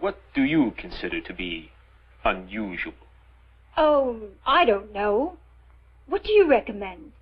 What do you consider to be unusual? Oh, I don't know. What do you recommend?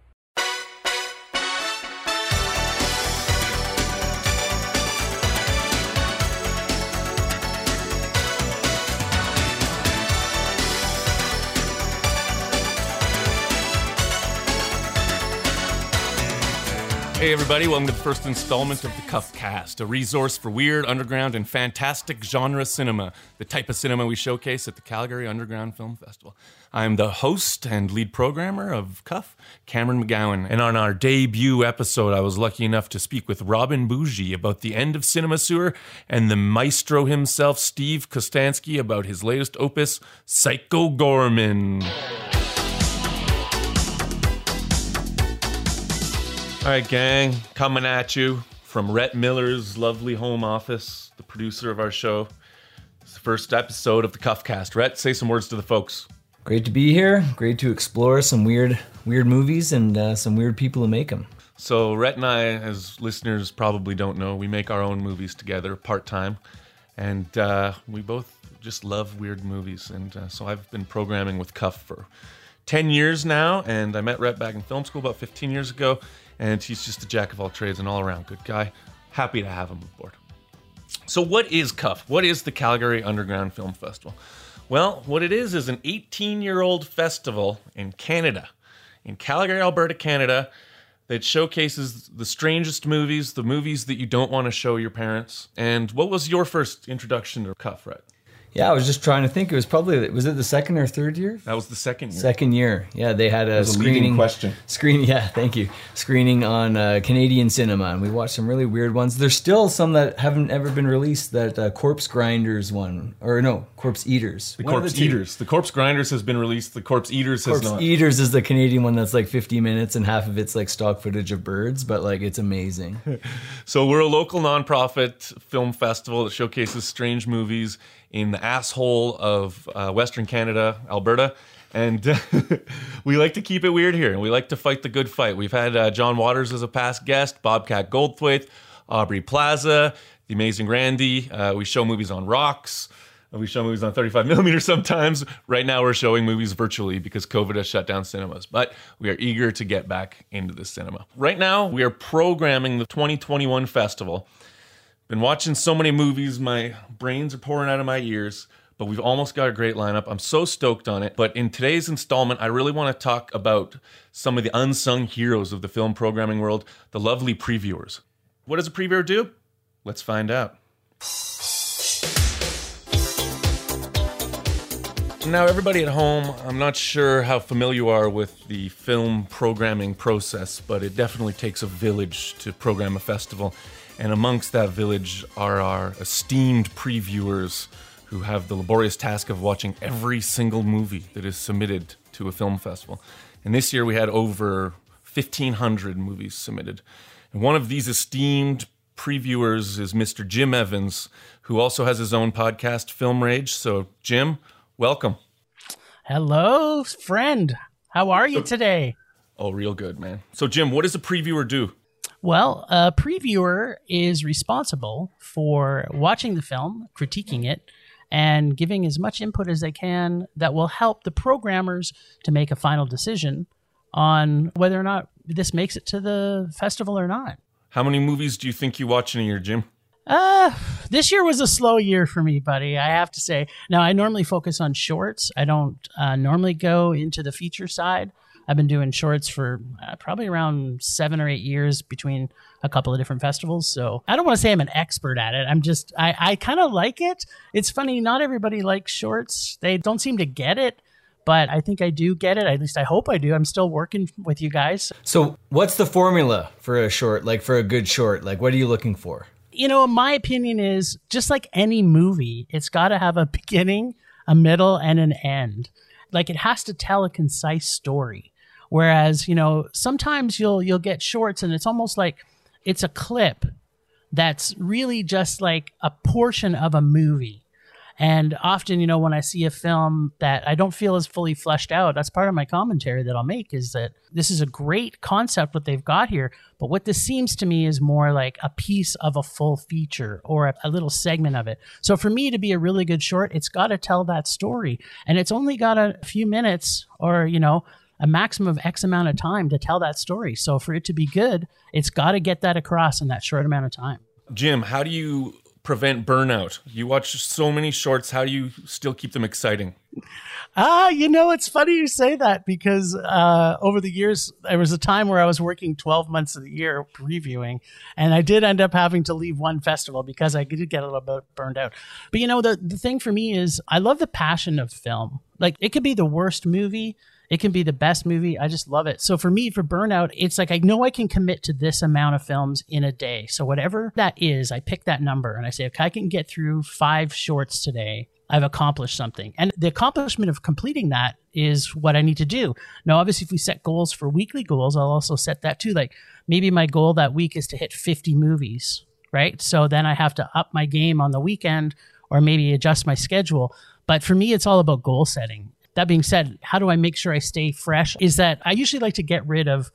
Hey, everybody, welcome to the first installment of the Cuff Cast, a resource for weird, underground, and fantastic genre cinema, the type of cinema we showcase at the Calgary Underground Film Festival. I'm the host and lead programmer of Cuff, Cameron McGowan, and on our debut episode, I was lucky enough to speak with Robin Bougie about the end of Cinema Sewer and the maestro himself, Steve Kostanski, about his latest opus, Psycho Goreman. All right, gang, coming at you from Rhett Miller's lovely home office, the producer of our show. It's the first episode of the Cuffcast. Rhett, say some words to the folks. Great to be here. Great to explore some weird, weird movies and uh, some weird people who make them. So, Rhett and I, as listeners probably don't know, we make our own movies together part time. And uh, we both just love weird movies. And uh, so I've been programming with Cuff for 10 years now. And I met Rhett back in film school about 15 years ago and he's just a jack of all trades and all around good guy. Happy to have him aboard. So, what is Cuff? What is the Calgary Underground Film Festival? Well, what it is is an 18 year old festival in Canada, in Calgary, Alberta, Canada, that showcases the strangest movies, the movies that you don't want to show your parents. And what was your first introduction to Cuff, Rhett? Yeah, I was just trying to think. It was probably was it the second or third year? That was the second year. Second year. Yeah, they had a was a screening question. Screen. Yeah, thank you. Screening on uh, Canadian cinema, and we watched some really weird ones. There's still some that haven't ever been released. That uh, Corpse Grinders one, or no, Corpse Eaters. The One Corpse two. Eaters. The Corpse Grinders has been released. The Corpse Eaters has Corpse not. Eaters is the Canadian one that's like 50 minutes, and half of it's like stock footage of birds, but like it's amazing. So we're a local nonprofit film festival that showcases strange movies in the asshole of uh, Western Canada, Alberta. And we like to keep it weird here, and we like to fight the good fight. We've had uh, John Waters as a past guest, Bobcat Goldthwait, Aubrey Plaza, The Amazing Randi. Uh, we show movies on rocks. We show movies on 35 millimeter sometimes. Right now, we're showing movies virtually because COVID has shut down cinemas, but we are eager to get back into the cinema. Right now, we are programming the 2021 festival. Been watching so many movies, my brains are pouring out of my ears, but we've almost got a great lineup. I'm so stoked on it. But in today's installment, I really want to talk about some of the unsung heroes of the film programming world, the lovely previewers. What does a previewer do? Let's find out. Now, everybody at home, I'm not sure how familiar you are with the film programming process, but it definitely takes a village to program a festival. And amongst that village are our esteemed previewers who have the laborious task of watching every single movie that is submitted to a film festival. And this year we had over 1,500 movies submitted. And one of these esteemed previewers is Mr. Jim Evans, who also has his own podcast, Film Rage. So, Jim, welcome. Hello, friend. How are you today? Oh, real good, man. So, Jim, what does a previewer do? Well, a previewer is responsible for watching the film, critiquing it, and giving as much input as they can that will help the programmers to make a final decision on whether or not this makes it to the festival or not. How many movies do you think you watch in a year, Jim? Uh, this year was a slow year for me, buddy. I have to say. Now, I normally focus on shorts. I don't uh, normally go into the feature side. I've been doing shorts for uh, probably around seven or eight years between a couple of different festivals. So I don't want to say I'm an expert at it. I'm just, I, I kind of like it. It's funny, not everybody likes shorts. They don't seem to get it, but I think I do get it. At least I hope I do. I'm still working with you guys. So, what's the formula for a short? Like for a good short? Like, what are you looking for? you know, my opinion is just like any movie, it's got to have a beginning, a middle, and an end. Like it has to tell a concise story. Whereas, you know, sometimes you'll you'll get shorts and it's almost like it's a clip that's really just like a portion of a movie. And often, you know, when I see a film that I don't feel is fully fleshed out, that's part of my commentary that I'll make is that this is a great concept what they've got here, but what this seems to me is more like a piece of a full feature or a, a little segment of it. So for me to be a really good short, it's got to tell that story. And it's only got a few minutes or, you know, a maximum of X amount of time to tell that story. So for it to be good, it's got to get that across in that short amount of time. Jim, how do you prevent burnout? You watch so many shorts. How do you still keep them exciting? Ah, you know, it's funny you say that because uh, over the years, there was a time where I was working 12 months of the year previewing, and I did end up having to leave one festival because I did get a little bit burned out. But you know, the, the thing for me is I love the passion of film. Like, it could be the worst movie it can be the best movie. I just love it. So for me, for Burnout, it's like I know I can commit to this amount of films in a day. So whatever that is, I pick that number and I say, okay, I can get through five shorts today. I've accomplished something. And the accomplishment of completing that is what I need to do. Now, obviously, if we set goals for weekly goals, I'll also set that too. Like maybe my goal that week is to hit 50 movies, right? So then I have to up my game on the weekend or maybe adjust my schedule. But for me, it's all about goal setting. That being said, how do I make sure I stay fresh? Is that I usually like to get rid of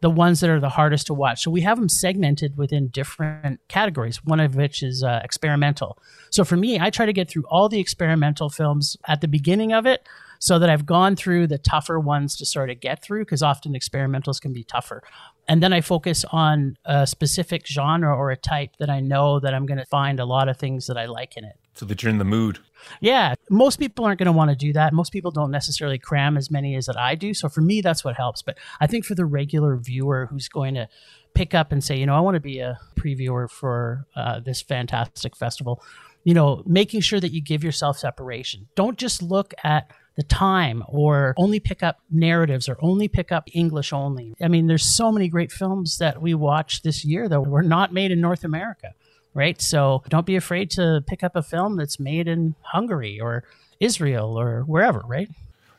the ones that are the hardest to watch. So we have them segmented within different categories, one of which is uh, experimental. So for me, I try to get through all the experimental films at the beginning of it so that I've gone through the tougher ones to sort of get through because often experimentals can be tougher. And then I focus on a specific genre or a type that I know that I'm going to find a lot of things that I like in it. So that you're in the mood. Yeah, most people aren't going to want to do that. Most people don't necessarily cram as many as that I do. So for me, that's what helps. But I think for the regular viewer who's going to pick up and say, you know, I want to be a previewer for uh, this fantastic festival, you know, making sure that you give yourself separation. Don't just look at the time or only pick up narratives or only pick up English only. I mean, there's so many great films that we watched this year that were not made in North America right? So don't be afraid to pick up a film that's made in Hungary or Israel or wherever, right?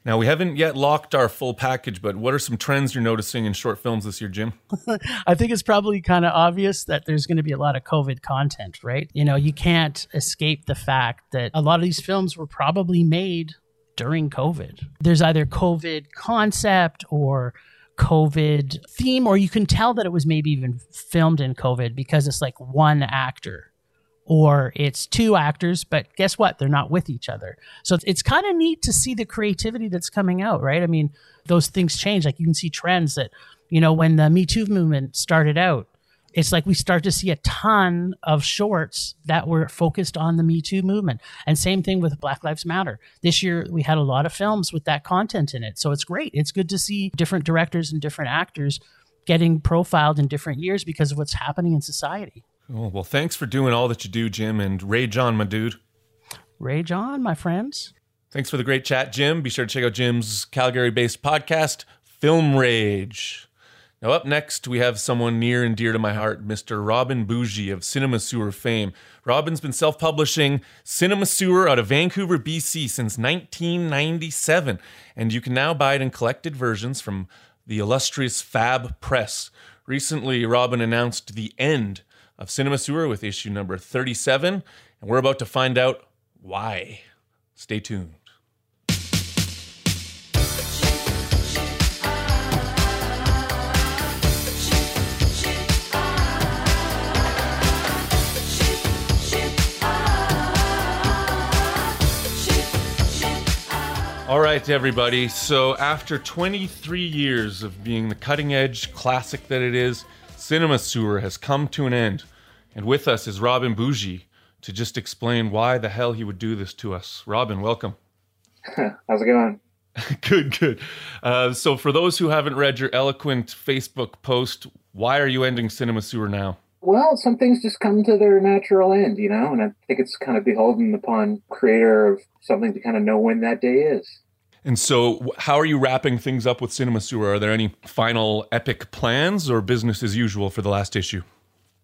Now, we haven't yet locked our full package, but what are some trends you're noticing in short films this year, Jim? I think it's probably kind of obvious that there's going to be a lot of COVID content, right? You know, you can't escape the fact that a lot of these films were probably made during COVID. There's either COVID concept or COVID theme, or you can tell that it was maybe even filmed in COVID because it's like one actor or it's two actors, but guess what? They're not with each other. So it's kind of neat to see the creativity that's coming out, right? I mean, those things change. Like you can see trends that, you know, when the Me Too movement started out, it's like we start to see a ton of shorts that were focused on the Me Too movement. And same thing with Black Lives Matter. This year, we had a lot of films with that content in it. So it's great. It's good to see different directors and different actors getting profiled in different years because of what's happening in society. Oh, well, thanks for doing all that you do, Jim. And Ray John, my dude. Ray John, my friends. Thanks for the great chat, Jim. Be sure to check out Jim's Calgary based podcast, Film Rage. Now, up next, we have someone near and dear to my heart, Mr. Robin Bougie of Cinema Sewer fame. Robin's been self publishing Cinema Sewer out of Vancouver, BC since 1997, and you can now buy it in collected versions from the illustrious Fab Press. Recently, Robin announced the end of Cinema Sewer with issue number 37, and we're about to find out why. Stay tuned. All right, everybody. So, after 23 years of being the cutting edge classic that it is, Cinema Sewer has come to an end. And with us is Robin Bougie to just explain why the hell he would do this to us. Robin, welcome. How's it going? good, good. Uh, so, for those who haven't read your eloquent Facebook post, why are you ending Cinema Sewer now? Well, some things just come to their natural end, you know, and I think it's kind of beholden upon creator of something to kind of know when that day is. And so, how are you wrapping things up with Cinema Sewer? Are there any final epic plans or business as usual for the last issue?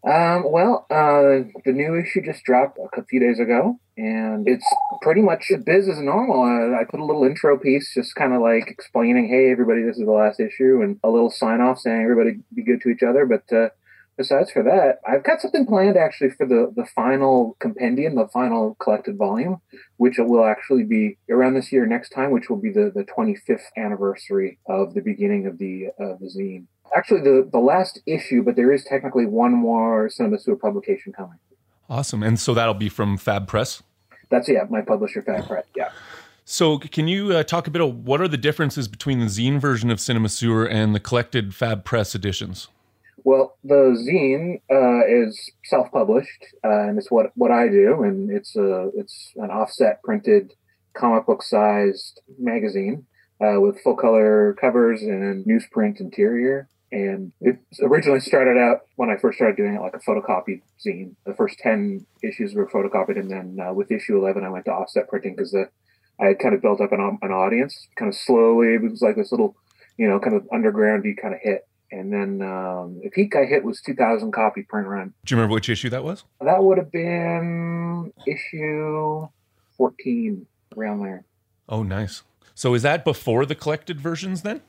Um, well, uh, the new issue just dropped a few days ago, and it's pretty much biz as normal. Uh, I put a little intro piece, just kind of like explaining, "Hey, everybody, this is the last issue," and a little sign off saying, "Everybody, be good to each other." But uh, besides for that, I've got something planned actually for the the final compendium, the final collected volume, which will actually be around this year next time, which will be the the 25th anniversary of the beginning of the of the zine. Actually, the the last issue, but there is technically one more Cinema Sewer publication coming. Awesome. And so that'll be from Fab Press. That's yeah, my publisher Fab Press. Yeah. So, can you uh, talk a bit of what are the differences between the zine version of Cinema Sewer and the collected Fab Press editions? Well, the zine uh, is self-published, uh, and it's what what I do, and it's a it's an offset printed comic book sized magazine uh, with full color covers and newsprint interior. And it originally started out when I first started doing it like a photocopied zine. The first ten issues were photocopied, and then uh, with issue eleven, I went to offset printing because the I had kind of built up an, an audience, kind of slowly. It was like this little, you know, kind of undergroundy kind of hit. And then um, the peak I hit was 2,000 copy print run. Do you remember which issue that was? That would have been issue 14, around there. Oh, nice. So is that before the collected versions then?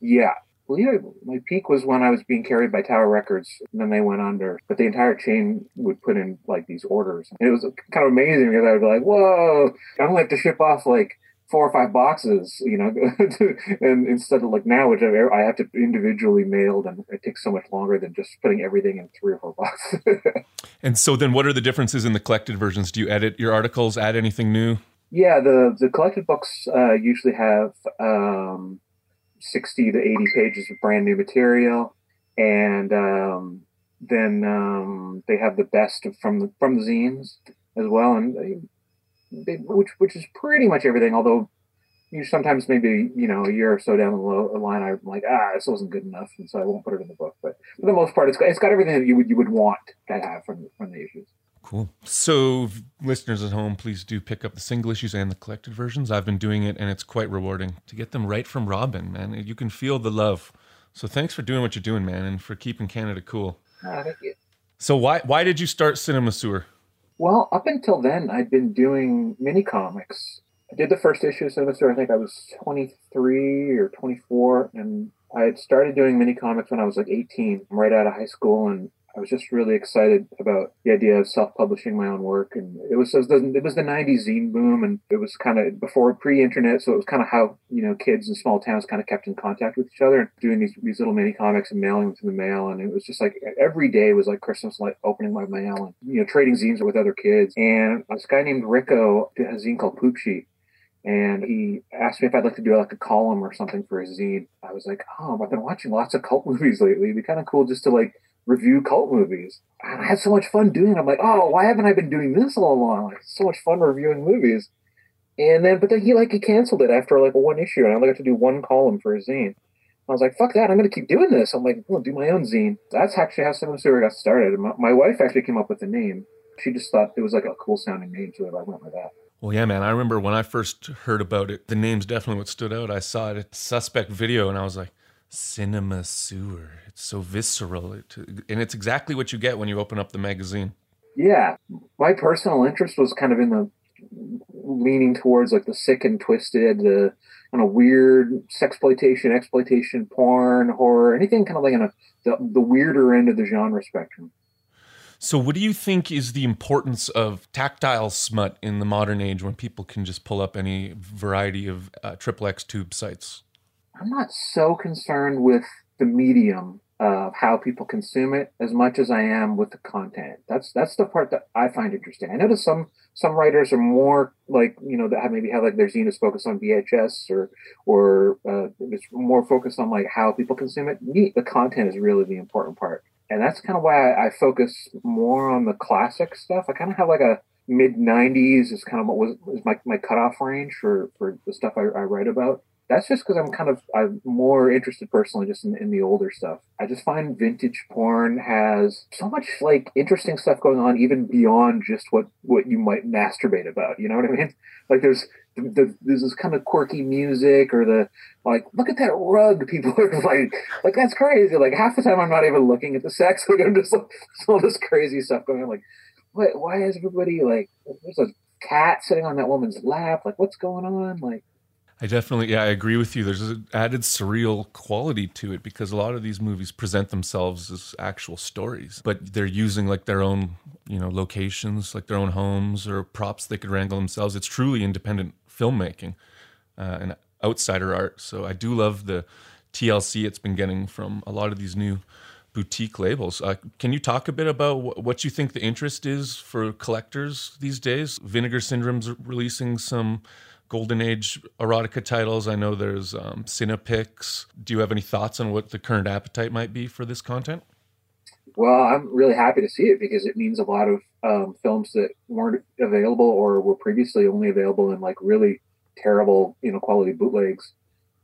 Yeah. Well, yeah, my peak was when I was being carried by Tower Records, and then they went under. But the entire chain would put in like these orders. And it was kind of amazing because I would be like, "Whoa!" I only have to ship off like four or five boxes, you know, and instead of like now, which I have to individually mailed, and it takes so much longer than just putting everything in three or four boxes. and so, then what are the differences in the collected versions? Do you edit your articles, add anything new? Yeah, the the collected books uh, usually have um, 60 to 80 pages of brand new material and um, then um, they have the best from the from the zines as well and which which is pretty much everything although you sometimes maybe you know a year or so down the line I'm like ah this wasn't good enough and so I won't put it in the book but for the most part it's got, it's got everything that you would you would want to have from from the issues Cool. So, listeners at home, please do pick up the single issues and the collected versions. I've been doing it, and it's quite rewarding to get them right from Robin, man. You can feel the love. So, thanks for doing what you're doing, man, and for keeping Canada cool. Oh, thank you. So, why why did you start Cinema Sewer? Well, up until then, I'd been doing mini comics. I did the first issue of Sewer. I think I was 23 or 24, and I had started doing mini comics when I was like 18, right out of high school, and I was just really excited about the idea of self-publishing my own work, and it was it was the '90s zine boom, and it was kind of before pre-internet, so it was kind of how you know kids in small towns kind of kept in contact with each other and doing these these little mini comics and mailing them through the mail, and it was just like every day was like Christmas, like opening my mail and you know trading zines with other kids. And this guy named Rico did a zine called Poop Sheet, and he asked me if I'd like to do like a column or something for his zine. I was like, oh, I've been watching lots of cult movies lately. It'd be kind of cool just to like review cult movies. And I had so much fun doing it. I'm like, oh, why haven't I been doing this all along? Like, so much fun reviewing movies. And then, but then he like he canceled it after like one issue, and I only got to do one column for a zine. I was like, fuck that, I'm going to keep doing this. I'm like, I'll do my own zine. That's actually how Cinema Sewer got started. My, my wife actually came up with the name. She just thought it was like a cool sounding name, so I went with that. Well, yeah, man. I remember when I first heard about it, the name's definitely what stood out. I saw it at Suspect Video, and I was like, Cinema Sewer. It's so visceral, it, and it's exactly what you get when you open up the magazine. Yeah, my personal interest was kind of in the leaning towards like the sick and twisted, the kind of weird sexploitation, exploitation, porn, horror, anything kind of like in a, the, the weirder end of the genre spectrum. So, what do you think is the importance of tactile smut in the modern age when people can just pull up any variety of uh, triple X tube sites? I'm not so concerned with the medium of how people consume it as much as I am with the content. That's that's the part that I find interesting. I notice some some writers are more like you know that maybe have like their zine is focused on VHS or or uh, it's more focused on like how people consume it. Me, the content is really the important part, and that's kind of why I, I focus more on the classic stuff. I kind of have like a mid '90s is kind of what was, was my my cutoff range for for the stuff I, I write about that's just because I'm kind of I'm more interested personally just in, in, the older stuff. I just find vintage porn has so much like interesting stuff going on even beyond just what what you might masturbate about. You know what I mean? Like there's the, there's this kind of quirky music or the like look at that rug people are like like that's crazy. Like half the time I'm not even looking at the sex. Like I'm just like all this crazy stuff going on. Like what? Why is everybody like? There's a cat sitting on that woman's lap. Like what's going on? Like I definitely, yeah, I agree with you. There's an added surreal quality to it because a lot of these movies present themselves as actual stories, but they're using like their own, you know, locations, like their own homes or props they could wrangle themselves. It's truly independent filmmaking uh, and outsider art. So I do love the TLC it's been getting from a lot of these new boutique labels. Uh, can you talk a bit about wh- what you think the interest is for collectors these days? Vinegar Syndrome's releasing some golden age erotica titles. I know there's um, Cinepix. Do you have any thoughts on what the current appetite might be for this content? Well, I'm really happy to see it because it means a lot of um, films that weren't available or were previously only available in like really terrible, you know, quality bootlegs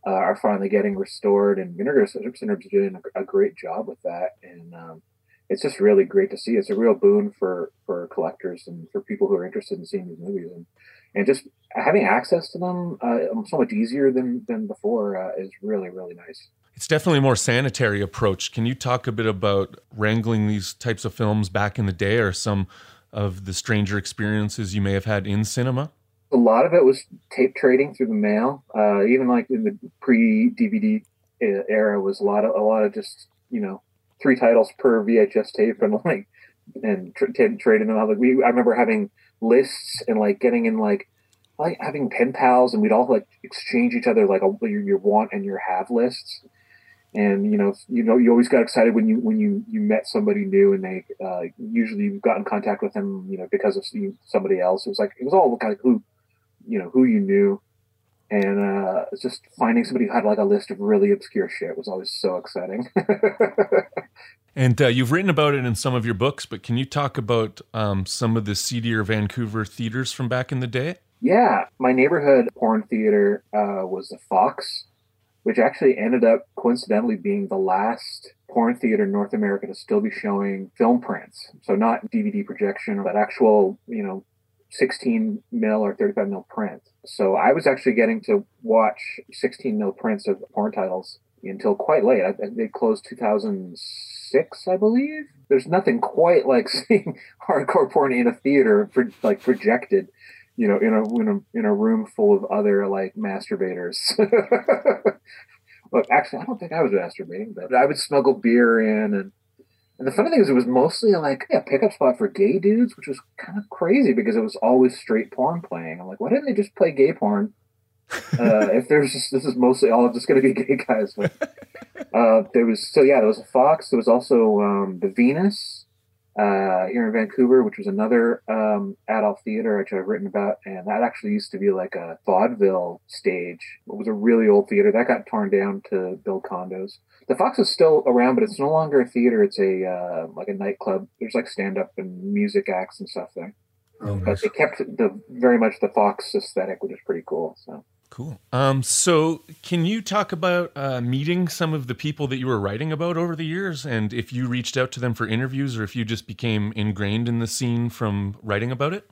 uh, are finally getting restored. And Vinegar Syndrome's doing a, great job with that. And um, it's just really great to see. It's a real boon for for collectors and for people who are interested in seeing these movies. And and just having access to them uh, so much easier than than before uh, is really really nice. It's definitely a more sanitary approach. Can you talk a bit about wrangling these types of films back in the day, or some of the stranger experiences you may have had in cinema? A lot of it was tape trading through the mail. Uh, even like in the pre DVD uh, era, was a lot of a lot of just you know three titles per VHS tape and like and tra- trading them out. Like we, I remember having lists and like getting in like like having pen pals and we'd all like exchange each other like a, your, your want and your have lists. And you know you know you always got excited when you when you you met somebody new and they uh, usually you got in contact with them you know because of somebody else. It was like it was all kind of who you know who you knew and uh, just finding somebody who had like a list of really obscure shit was always so exciting And uh, you've written about it in some of your books, but can you talk about um, some of the seedier Vancouver theaters from back in the day? Yeah, my neighborhood porn theater uh, was the Fox, which actually ended up coincidentally being the last porn theater in North America to still be showing film prints. So not DVD projection, but actual, you know, 16 mil or 35 mil print. So I was actually getting to watch 16 mil prints of porn titles until quite late. I, they closed 2006 I believe. There's nothing quite like seeing hardcore porn in a theater, pro- like projected, you know, in a in a in a room full of other like masturbators. well, actually, I don't think I was masturbating, but I would smuggle beer in and. And the funny thing is, it was mostly like a pickup spot for gay dudes, which was kind of crazy because it was always straight porn playing. I'm like, why didn't they just play gay porn? Uh, if there's just, this is mostly all just going to be gay guys. But, uh, there was so yeah, there was a Fox. There was also um, the Venus uh, here in Vancouver, which was another um, adult theater which I've written about, and that actually used to be like a vaudeville stage. It was a really old theater that got torn down to build condos. The Fox is still around, but it's no longer a theater. It's a uh, like a nightclub. There's like stand up and music acts and stuff there. Oh, nice. But they kept the very much the Fox aesthetic, which is pretty cool. So Cool. Um, so, can you talk about uh, meeting some of the people that you were writing about over the years, and if you reached out to them for interviews, or if you just became ingrained in the scene from writing about it?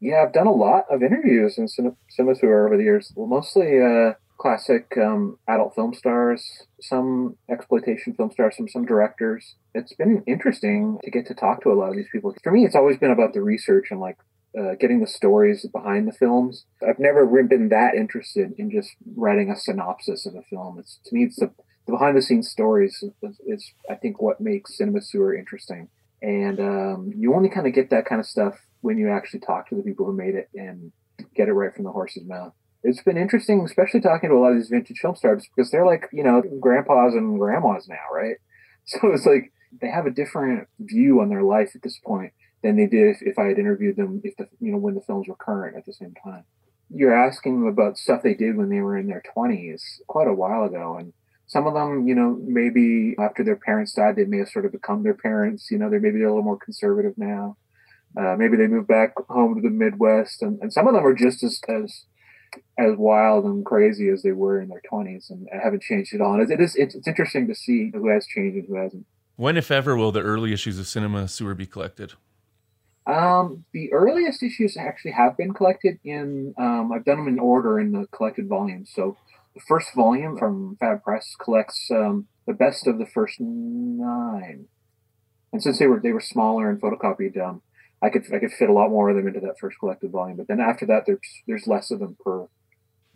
Yeah, I've done a lot of interviews and in Cinema Sewer over the years. Well, mostly uh, classic um, adult film stars, some exploitation film stars, some some directors. It's been interesting to get to talk to a lot of these people. For me, it's always been about the research and like uh, getting the stories behind the films. I've never been that interested in just writing a synopsis of a film. It's to me, it's the, the behind the scenes stories is, is, I think what makes Cinema Sewer interesting. And um, you only kind of get that kind of stuff when you actually talk to the people who made it and get it right from the horse's mouth. It's been interesting, especially talking to a lot of these vintage film stars because they're like, you know, grandpas and grandmas now, right? So it's like they have a different view on their life at this point than they did if, I had interviewed them if the you know when the films were current at the same time. You're asking them about stuff they did when they were in their 20s, quite a while ago, and some of them, you know, maybe after their parents died, they may have sort of become their parents. You know, they're maybe they're a little more conservative now. Uh, maybe they moved back home to the Midwest, and, and some of them are just as as as wild and crazy as they were in their 20s and haven't changed at all. And it is it's, it's interesting to see who has changed and who hasn't. When, if ever, will the early issues of Cinema Sewer be collected? Um, the earliest issues actually have been collected in, um, I've done them in order in the collected volumes. So the first volume from Fab Press collects um, the best of the first nine. And since they were they were smaller and photocopied, um, I could I could fit a lot more of them into that first collected volume. But then after that, there's there's less of them per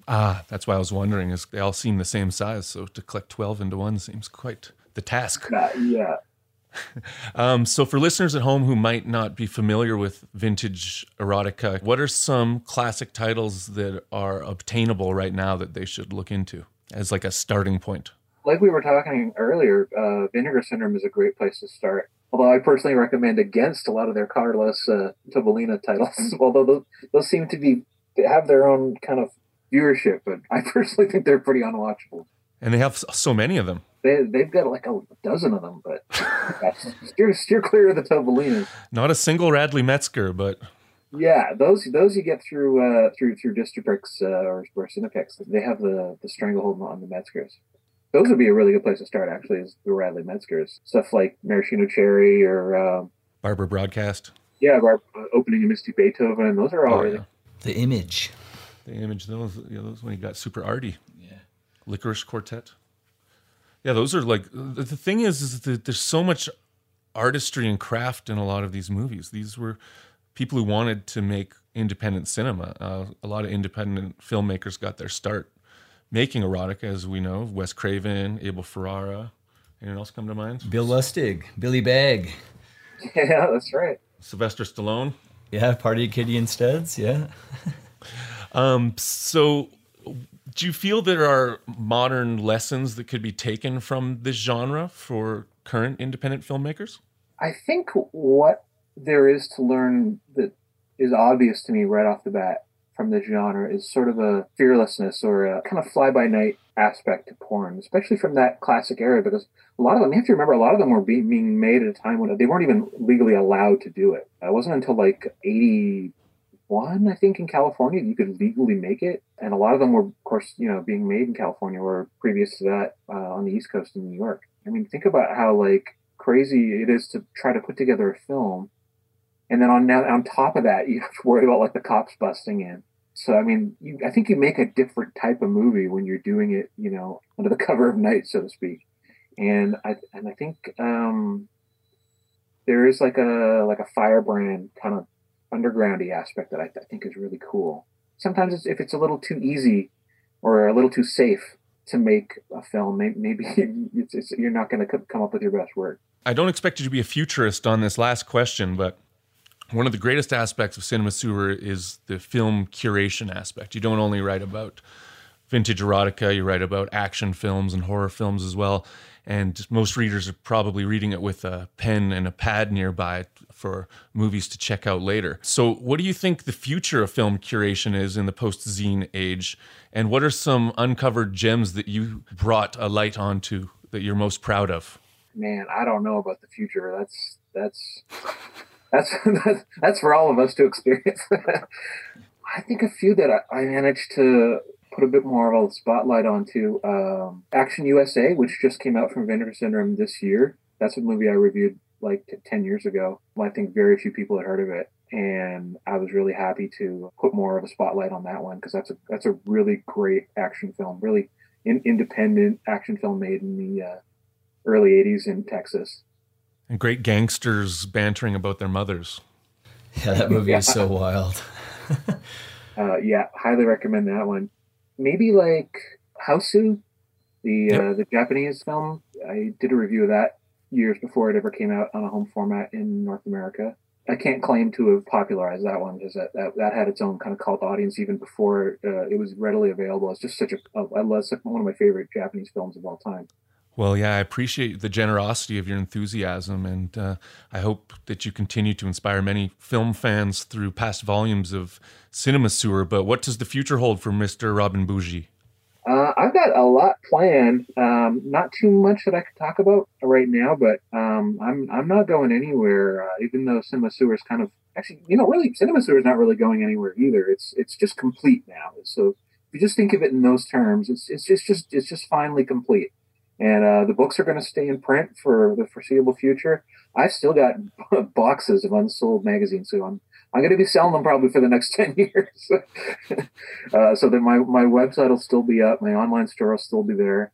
Ah, that's why I was wondering. Is they all seem the same size, so to collect twelve into one seems quite the task. Uh, yeah. Um, so, for listeners at home who might not be familiar with vintage erotica, what are some classic titles that are obtainable right now that they should look into as like a starting point? Like we were talking earlier, uh, Vinegar Syndrome is a great place to start. Although I personally recommend against a lot of their Carlos uh, Tobalina titles, although those, those seem to be have their own kind of viewership, but I personally think they're pretty unwatchable. And they have so many of them. They they've got like a dozen of them, but steer steer clear of the Tobalinas. Not a single Radley Metzger, but Yeah, those those you get through uh, through through Distribpix uh, or, or Cinepix. They have the the stranglehold on the Metzgers. Those would be a really good place to start. Actually, is the Radley Metzgers stuff like Maraschino Cherry or um, Barbara Broadcast. yeah, our, uh, opening of Misty Beethoven. Those are all Oh, really yeah. The image. The image, those, yeah, those when he got super arty. Yeah. Lickerish Quartet. Yeah, those are like the, the thing is, is that there's so much artistry and craft in a lot of these movies. These were people who wanted to make independent cinema. Uh, a lot of independent filmmakers got their start making erotica, as we know. Wes Craven, Abel Ferrara. Anyone else come to mind? Bill Lustig, Billy Bagg. yeah, that's right. Sylvester Stallone. Yeah, Party Kitty and Studs. Yeah. Um, so, do you feel there are modern lessons that could be taken from this genre for current independent filmmakers? I think what there is to learn that is obvious to me right off the bat from the genre is sort of a fearlessness or a kind of fly by night aspect to porn, especially from that classic era, because a lot of them, you have to remember, a lot of them were being, made at a time when they weren't even legally allowed to do it. It wasn't until like 81, I think, in California, you could legally make it. And a lot of them were, of course, you know, being made in California or previous to that uh, on the East Coast in New York. I mean, think about how like crazy it is to try to put together a film and then on now on top of that you have to worry about like the cops busting in so i mean you, i think you make a different type of movie when you're doing it you know under the cover of night so to speak and i and i think um there is like a like a firebrand kind of undergroundy aspect that I, I think is really cool sometimes it's, if it's a little too easy or a little too safe to make a film maybe, maybe it's, it's, you're not going to come up with your best work I don't expect you to be a futurist on this last question, but one of the greatest aspects of Cinema Sewer is the film curation aspect. You don't only write about vintage erotica, you write about action films and horror films as well. And most readers are probably reading it with a pen and a pad nearby for movies to check out later. So, what do you think the future of film curation is in the post zine age? And what are some uncovered gems that you brought a light onto that you're most proud of? man, I don't know about the future. That's that's that's that's, for all of us to experience. I think a few that I, I managed to put a bit more of a spotlight onto. Um, Action USA, which just came out from Vinegar Syndrome this year. That's a movie I reviewed like t- 10 years ago. I think very few people had heard of it. And I was really happy to put more of a spotlight on that one because that's a that's a really great action film, really in, independent action film made in the uh, early 80s in Texas. And great gangsters bantering about their mothers. Yeah, that movie is so wild. Uh, yeah, highly recommend that one. Maybe like Hausu, the Yep. uh, the Japanese film. I did a review of that years before it ever came out on a home format in North America. I can't claim to have popularized that one because that, that, that had its own kind of cult audience even before uh, it was readily available. It's just such a, I love one of my favorite Japanese films of all time. Well, yeah, I appreciate the generosity of your enthusiasm, and uh, I hope that you continue to inspire many film fans through past volumes of Cinema Sewer. But what does the future hold for Mr. Robin Bougie? Uh, I've got a lot planned. Um, not too much that I could talk about right now, but um, I'm I'm not going anywhere. Uh, even though Cinema Sewer is kind of actually, you know, really Cinema Sewer is not really going anywhere either. It's it's just complete now. So if you just think of it in those terms, it's it's just just it's just finally complete. And uh, the books are going to stay in print for the foreseeable future. I've still got boxes of unsold magazines, so I'm I'm going to be selling them probably for the next 10 years. uh, so that my, my website will still be up. My online store will still be there.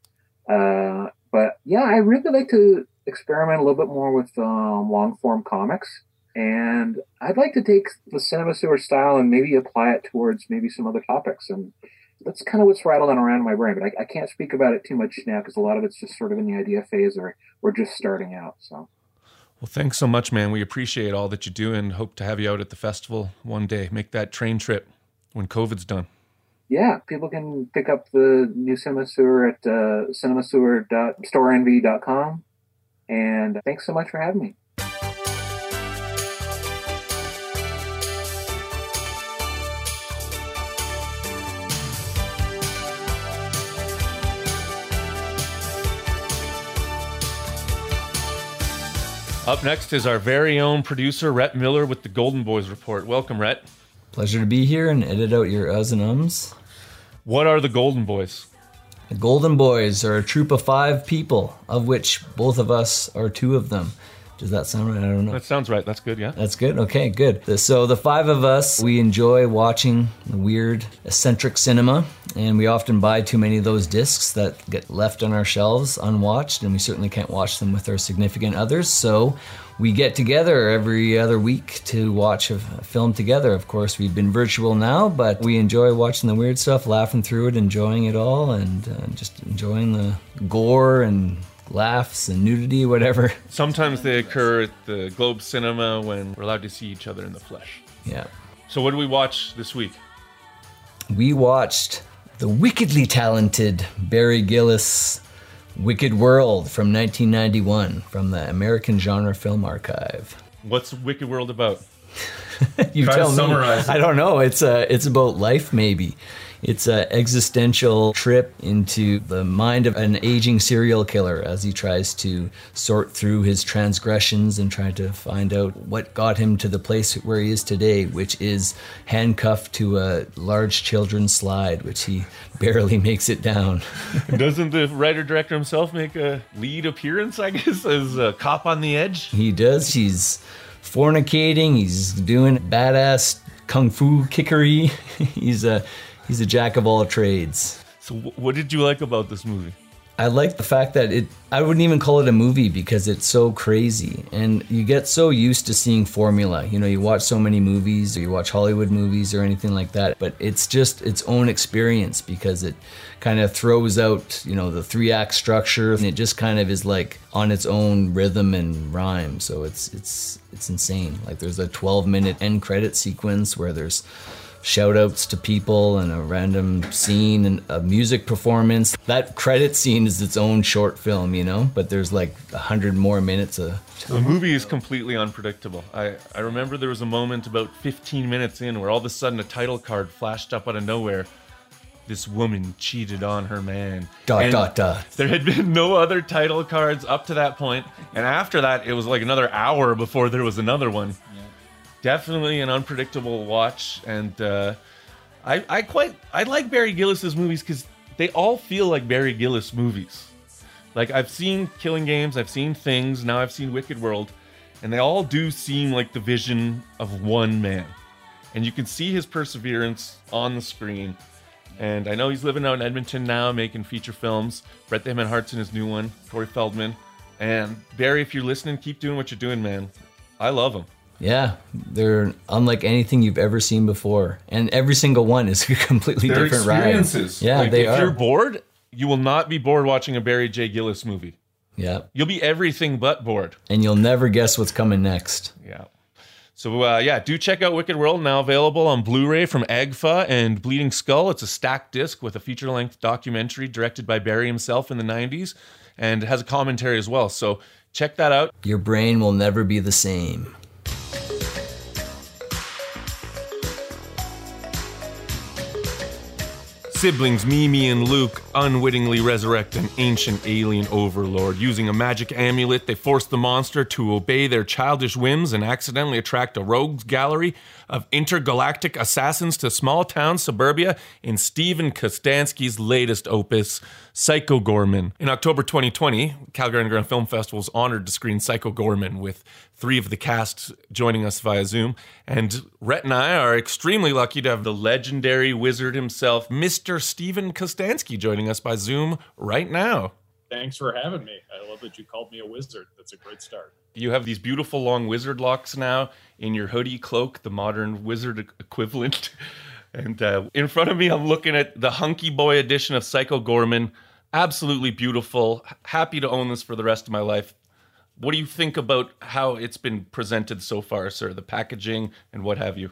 Uh, but yeah, I really like to experiment a little bit more with um, long form comics. And I'd like to take the Cinema Sewer style and maybe apply it towards maybe some other topics. And that's kind of what's rattling around in my brain. But I, I can't speak about it too much now because a lot of it's just sort of in the idea phase, or we're just starting out. So. Well, thanks so much, man. We appreciate all that you do and hope to have you out at the festival one day. Make that train trip when COVID's done. Yeah, people can pick up the new Cinema Sewer at uh, cinemasewer.storeenvy.com. And thanks so much for having me. Up next is our very own producer, Rhett Miller, with the Golden Boys Report. Welcome, Rhett. Pleasure to be here and edit out your uhs and ums. What are the Golden Boys? The Golden Boys are a troop of five people, of which both of us are two of them. Does that sound right? I don't know. That sounds right. That's good, yeah. That's good. Okay, good. So the five of us, we enjoy watching weird, eccentric cinema, and we often buy too many of those discs that get left on our shelves unwatched, and we certainly can't watch them with our significant others. So we get together every other week to watch a film together. Of course, we've been virtual now, but we enjoy watching the weird stuff, laughing through it, enjoying it all, and uh, just enjoying the gore and laughs and nudity, whatever. Sometimes they occur at the Globe Cinema when we're allowed to see each other in the flesh. Yeah. So, what do we watch this week? We watched the wickedly talented Barry Gillis Wicked World from 1991 from the American Genre Film Archive. What's Wicked World about? you Try to tell me. summarize it. I don't know. It's uh, it's about life, maybe. It's an existential trip into the mind of an aging serial killer as he tries to sort through his transgressions and try to find out what got him to the place where he is today, which is handcuffed to a large children's slide, which he barely makes it down. Doesn't the writer director himself make a lead appearance, I guess, as a cop on the edge? He does. He's fornicating. He's doing badass kung fu kickery. he's a he's a jack of all trades. So, what did you like about this movie? I like the fact that it I wouldn't even call it a movie because it's so crazy and you get so used to seeing formula. You know, you watch so many movies or you watch Hollywood movies or anything like that, but it's just its own experience because it kind of throws out, you know, the three act structure and it just kind of is like on its own rhythm and rhyme. So it's it's it's insane. Like there's a 12 minute end credit sequence where there's shout outs to people and a random scene and a music performance. That credit scene is its own short film, you know, but there's like a hundred more minutes of. The movie is completely unpredictable. I, I remember there was a moment about 15 minutes in where all of a sudden a title card flashed up out of nowhere. This woman cheated on her man. Dot, And dot, dot. There had been no other title cards up to that point, and after that, it was like another hour before there was another one. Definitely an unpredictable watch, and uh, I, I quite I like Barry Gillis's movies because they all feel like Barry Gillis movies. Like I've seen Killing Games, I've seen Things, now I've seen Wicked World, and they all do seem like the vision of one man. And you can see his perseverance on the screen. And I know he's living out in Edmonton now, making feature films. Brett Damon Hart's in his new one, Corey Feldman. And Barry, if you're listening, keep doing what you're doing, man. I love him. Yeah, they're unlike anything you've ever seen before, and every single one is a completely They're different ride. experiences. Yeah, Like, they if you're bored, you will not be bored watching a Barry J. Gillis movie. Yeah, You'll be everything but bored. and you'll never guess what's coming next. Yeah. So uh, yeah, do check out Wicked World now available on Blu-ray from Agfa and Bleeding Skull. It's a stacked disc with a feature-length documentary directed by Barry himself in the '90s, and has a commentary as well. So check that out. Your brain will never be the same. Siblings Mimi and Luke unwittingly resurrect an ancient alien overlord. Using a magic amulet, they force the monster to obey their childish whims and accidentally attract a rogues gallery of intergalactic assassins to small town suburbia in Steven Kostanski's latest opus, Psycho Goreman. In October 2020, Calgary Underground Film Festival was honored to screen Psycho Goreman with three of the cast joining us via Zoom. And Rhett and I are extremely lucky to have the legendary wizard himself, Mr. Steven Kostanski, joining us by Zoom right now. Thanks for having me. I love that you called me a wizard. That's a great start. You have these beautiful long wizard locks now in your hoodie cloak, the modern wizard equivalent. And uh, in front of me, I'm looking at the Hunky Boy edition of Psycho Goreman. Absolutely beautiful. Happy to own this for the rest of my life. What do you think about how it's been presented so far, sir? The packaging and what have you?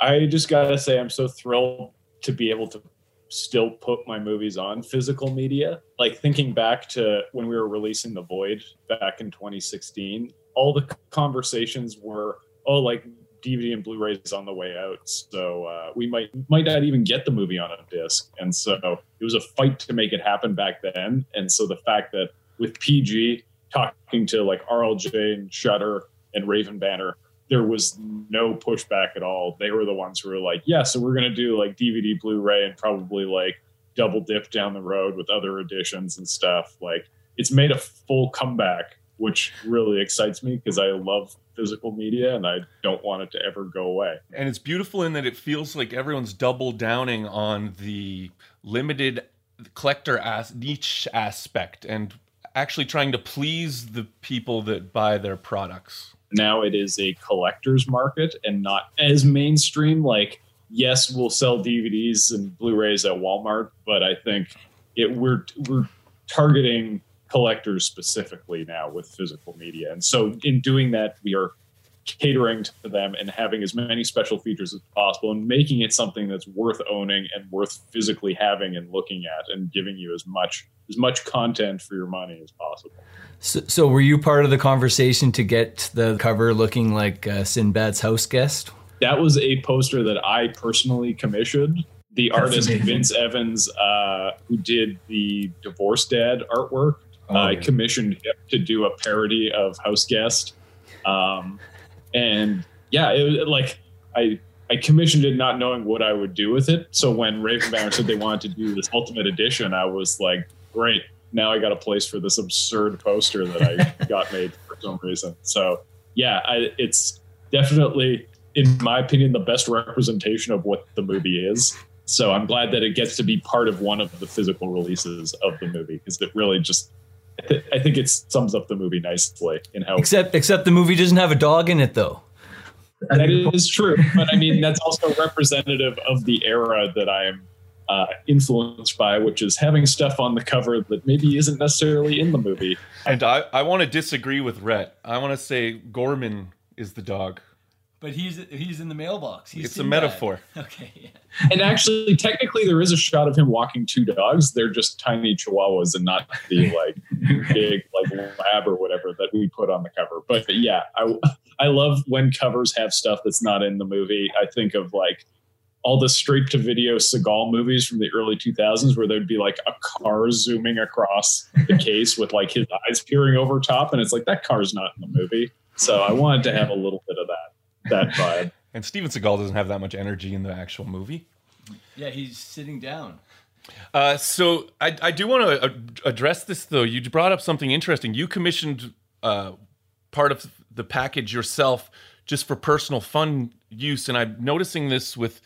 I just gotta say, I'm so thrilled to be able to still put my movies on physical media. Like thinking back to when we were releasing The Void back in 2016, all the conversations were, oh, like DVD and Blu-rays on the way out, so uh, we might might not even get the movie on a disc. And so it was a fight to make it happen back then. And so the fact that with PG talking to like RLJ and Shudder and Raven Banner, there was no pushback at all. They were the ones who were like, yeah, so we're going to do like DVD, Blu ray, and probably like double dip down the road with other editions and stuff. Like it's made a full comeback, which really excites me because I love physical media and I don't want it to ever go away. And it's beautiful in that it feels like everyone's double downing on the limited collector as niche aspect and actually trying to please the people that buy their products now it is a collector's market and not as mainstream. Like, yes, we'll sell DVDs and Blu-rays at Walmart, but I think it we're we're targeting collectors specifically now with physical media. And so in doing that, we are catering to them and having as many special features as possible and making it something that's worth owning and worth physically having and looking at and giving you as much as much content for your money as possible. So, so were you part of the conversation to get the cover looking like uh, Sinbad's house guest? That was a poster that I personally commissioned. The That's artist amazing. Vince Evans, uh, who did the Divorce Dad artwork, oh, I yeah. commissioned him to do a parody of House Guest. Um, and yeah, it, was like I I commissioned it not knowing what I would do with it. So when Raven Banner said they wanted to do this Ultimate Edition, I was like, great. Now I got a place for this absurd poster that I got made for some reason. So yeah, I, it's definitely, in my opinion, the best representation of what the movie is. So I'm glad that it gets to be part of one of the physical releases of the movie because it really just I think it sums up the movie nicely in how. Except, except the movie doesn't have a dog in it, though. That is true, but I mean that's also representative of the era that I am uh, influenced by, which is having stuff on the cover that maybe isn't necessarily in the movie. And I, I want to disagree with Rhett. I want to say Goreman is the dog. But he's he's in the mailbox. He's it's a metaphor. Okay. Yeah. And actually, technically, there is a shot of him walking two dogs. They're just tiny chihuahuas and not the like big like lab or whatever that we put on the cover. But yeah, I I love when covers have stuff that's not in the movie. I think of like all the straight to video Seagal movies from the early 2000s where there'd be like a car zooming across the case with like his eyes peering over top and it's like that car's not in the movie. So I wanted to have a little bit of that that vibe. and Steven Seagal doesn't have that much energy in the actual movie. Yeah, he's sitting down. Uh, so I, I do want to address this though. You brought up something interesting. You commissioned uh, part of the package yourself just for personal fun use, and I'm noticing this with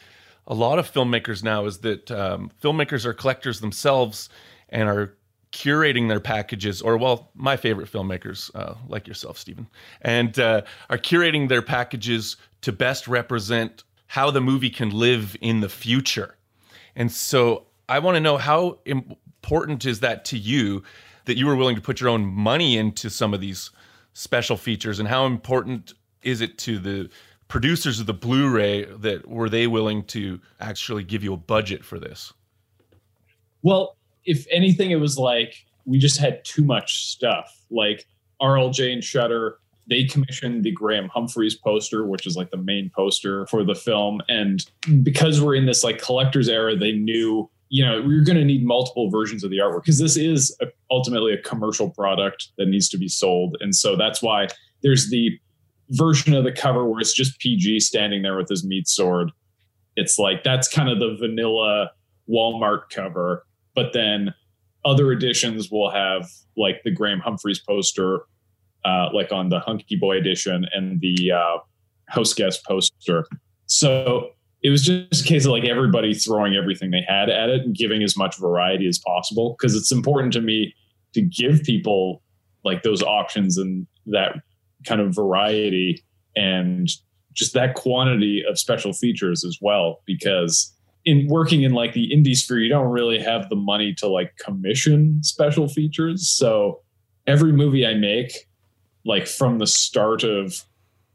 a lot of filmmakers now is that um, filmmakers are collectors themselves and are curating their packages, or well, my favorite filmmakers, uh, like yourself, Steven, and uh, are curating their packages to best represent how the movie can live in the future. And so I want to know how important is that to you that you were willing to put your own money into some of these special features, and how important is it to the producers of the Blu-ray that were they willing to actually give you a budget for this? Well, if anything, it was like we just had too much stuff. Like RLJ and Shudder, they commissioned the Graham Humphreys poster, which is like the main poster for the film. And because we're in this like collector's era, they knew, you know, we are going to need multiple versions of the artwork because this is a, ultimately a commercial product that needs to be sold. And so that's why there's the version of the cover where it's just PG standing there with his meat sword. It's like that's kind of the vanilla Walmart cover but then other editions will have like the Graham Humphreys poster, uh, like on the Hunky Boy edition and the uh, House Guest poster. So it was just a case of like everybody throwing everything they had at it and giving as much variety as possible because it's important to me to give people like those options and that kind of variety and just that quantity of special features as well because in working in like the indie sphere you don't really have the money to like commission special features. So every movie i make like from the start of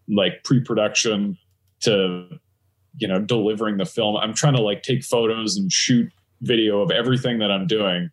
like pre-production to you know delivering the film i'm trying to like take photos and shoot video of everything that i'm doing.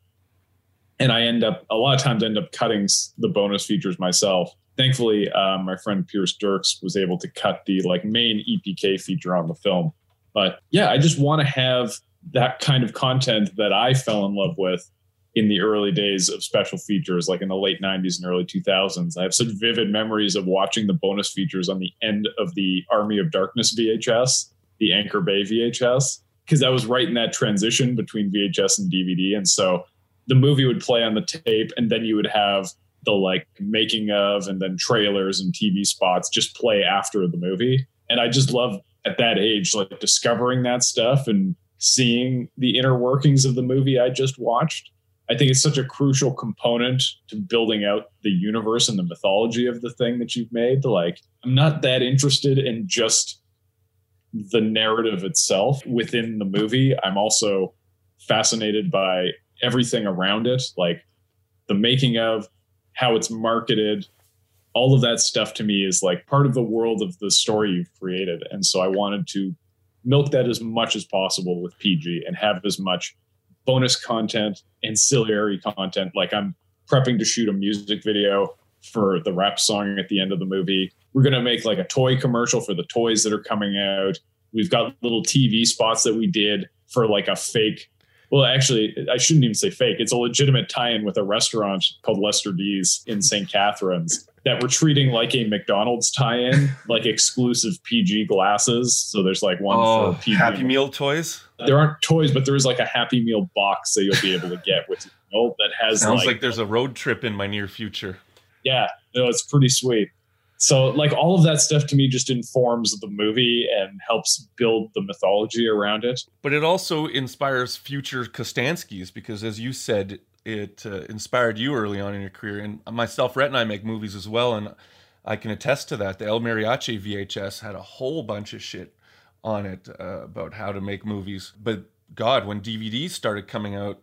And i end up a lot of times end up cutting the bonus features myself. Thankfully uh, my friend pierce dirks was able to cut the like main epk feature on the film but yeah i just want to have that kind of content that i fell in love with in the early days of special features, like in the late 90s and early 2000s. I have such vivid memories of watching the bonus features on the end of the Army of Darkness VHS, the Anchor Bay VHS, because I was right in that transition between VHS and DVD. And so the movie would play on the tape, and then you would have the like making of and then trailers and TV spots just play after the movie. And I just love at that age, like discovering that stuff and seeing the inner workings of the movie I just watched I think it's such a crucial component to building out the universe and the mythology of the thing that you've made. Like, I'm not that interested in just the narrative itself within the movie. I'm also fascinated by everything around it, like the making of, how it's marketed. All of that stuff to me is like part of the world of the story you've created. And so I wanted to milk that as much as possible with PG and have as much bonus content, ancillary content. Like I'm prepping to shoot a music video for the rap song at the end of the movie. We're going to make like a toy commercial for the toys that are coming out. We've got little TV spots that we did for like a fake. Well, actually, I shouldn't even say fake. It's a legitimate tie in with a restaurant called Lester D's in St. Catharines that we're treating like a McDonald's tie in, like exclusive PG glasses. So there's like one Oh, for PG. Happy Meal toys. There aren't toys, but there is like a Happy Meal box that you'll be able to get with you know, that has Sounds like, like there's a road trip in my near future. yeah, no, it's pretty sweet. So like all of that stuff to me just informs the movie and helps build the mythology around it. But it also inspires future Kostanskis because, as you said, it uh, inspired you early on in your career. And myself, Rhett, and I make movies as well. And I can attest to that. The El Mariachi VHS had a whole bunch of shit on it uh, about how to make movies. But God, when DVDs started coming out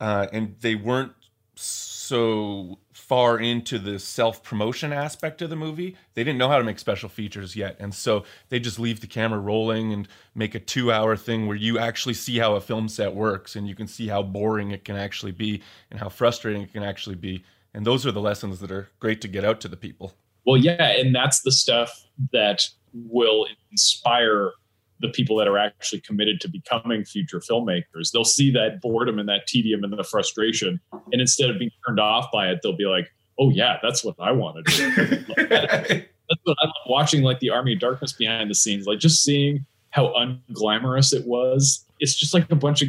uh, and they weren't so far into the self promotion aspect of the movie, they didn't know how to make special features yet. And so they just leave the camera rolling and make a two hour thing where you actually see how a film set works and you can see how boring it can actually be and how frustrating it can actually be. And those are the lessons that are great to get out to the people. Well, yeah, and that's the stuff that will inspire the people that are actually committed to becoming future filmmakers. They'll see that boredom and that tedium and the frustration, uh-huh. and instead of being turned off by it, they'll be like, "Oh yeah, that's what I want to do." That's what I love watching, like the Army of Darkness behind the scenes, like just seeing how unglamorous it was. It's just like a bunch of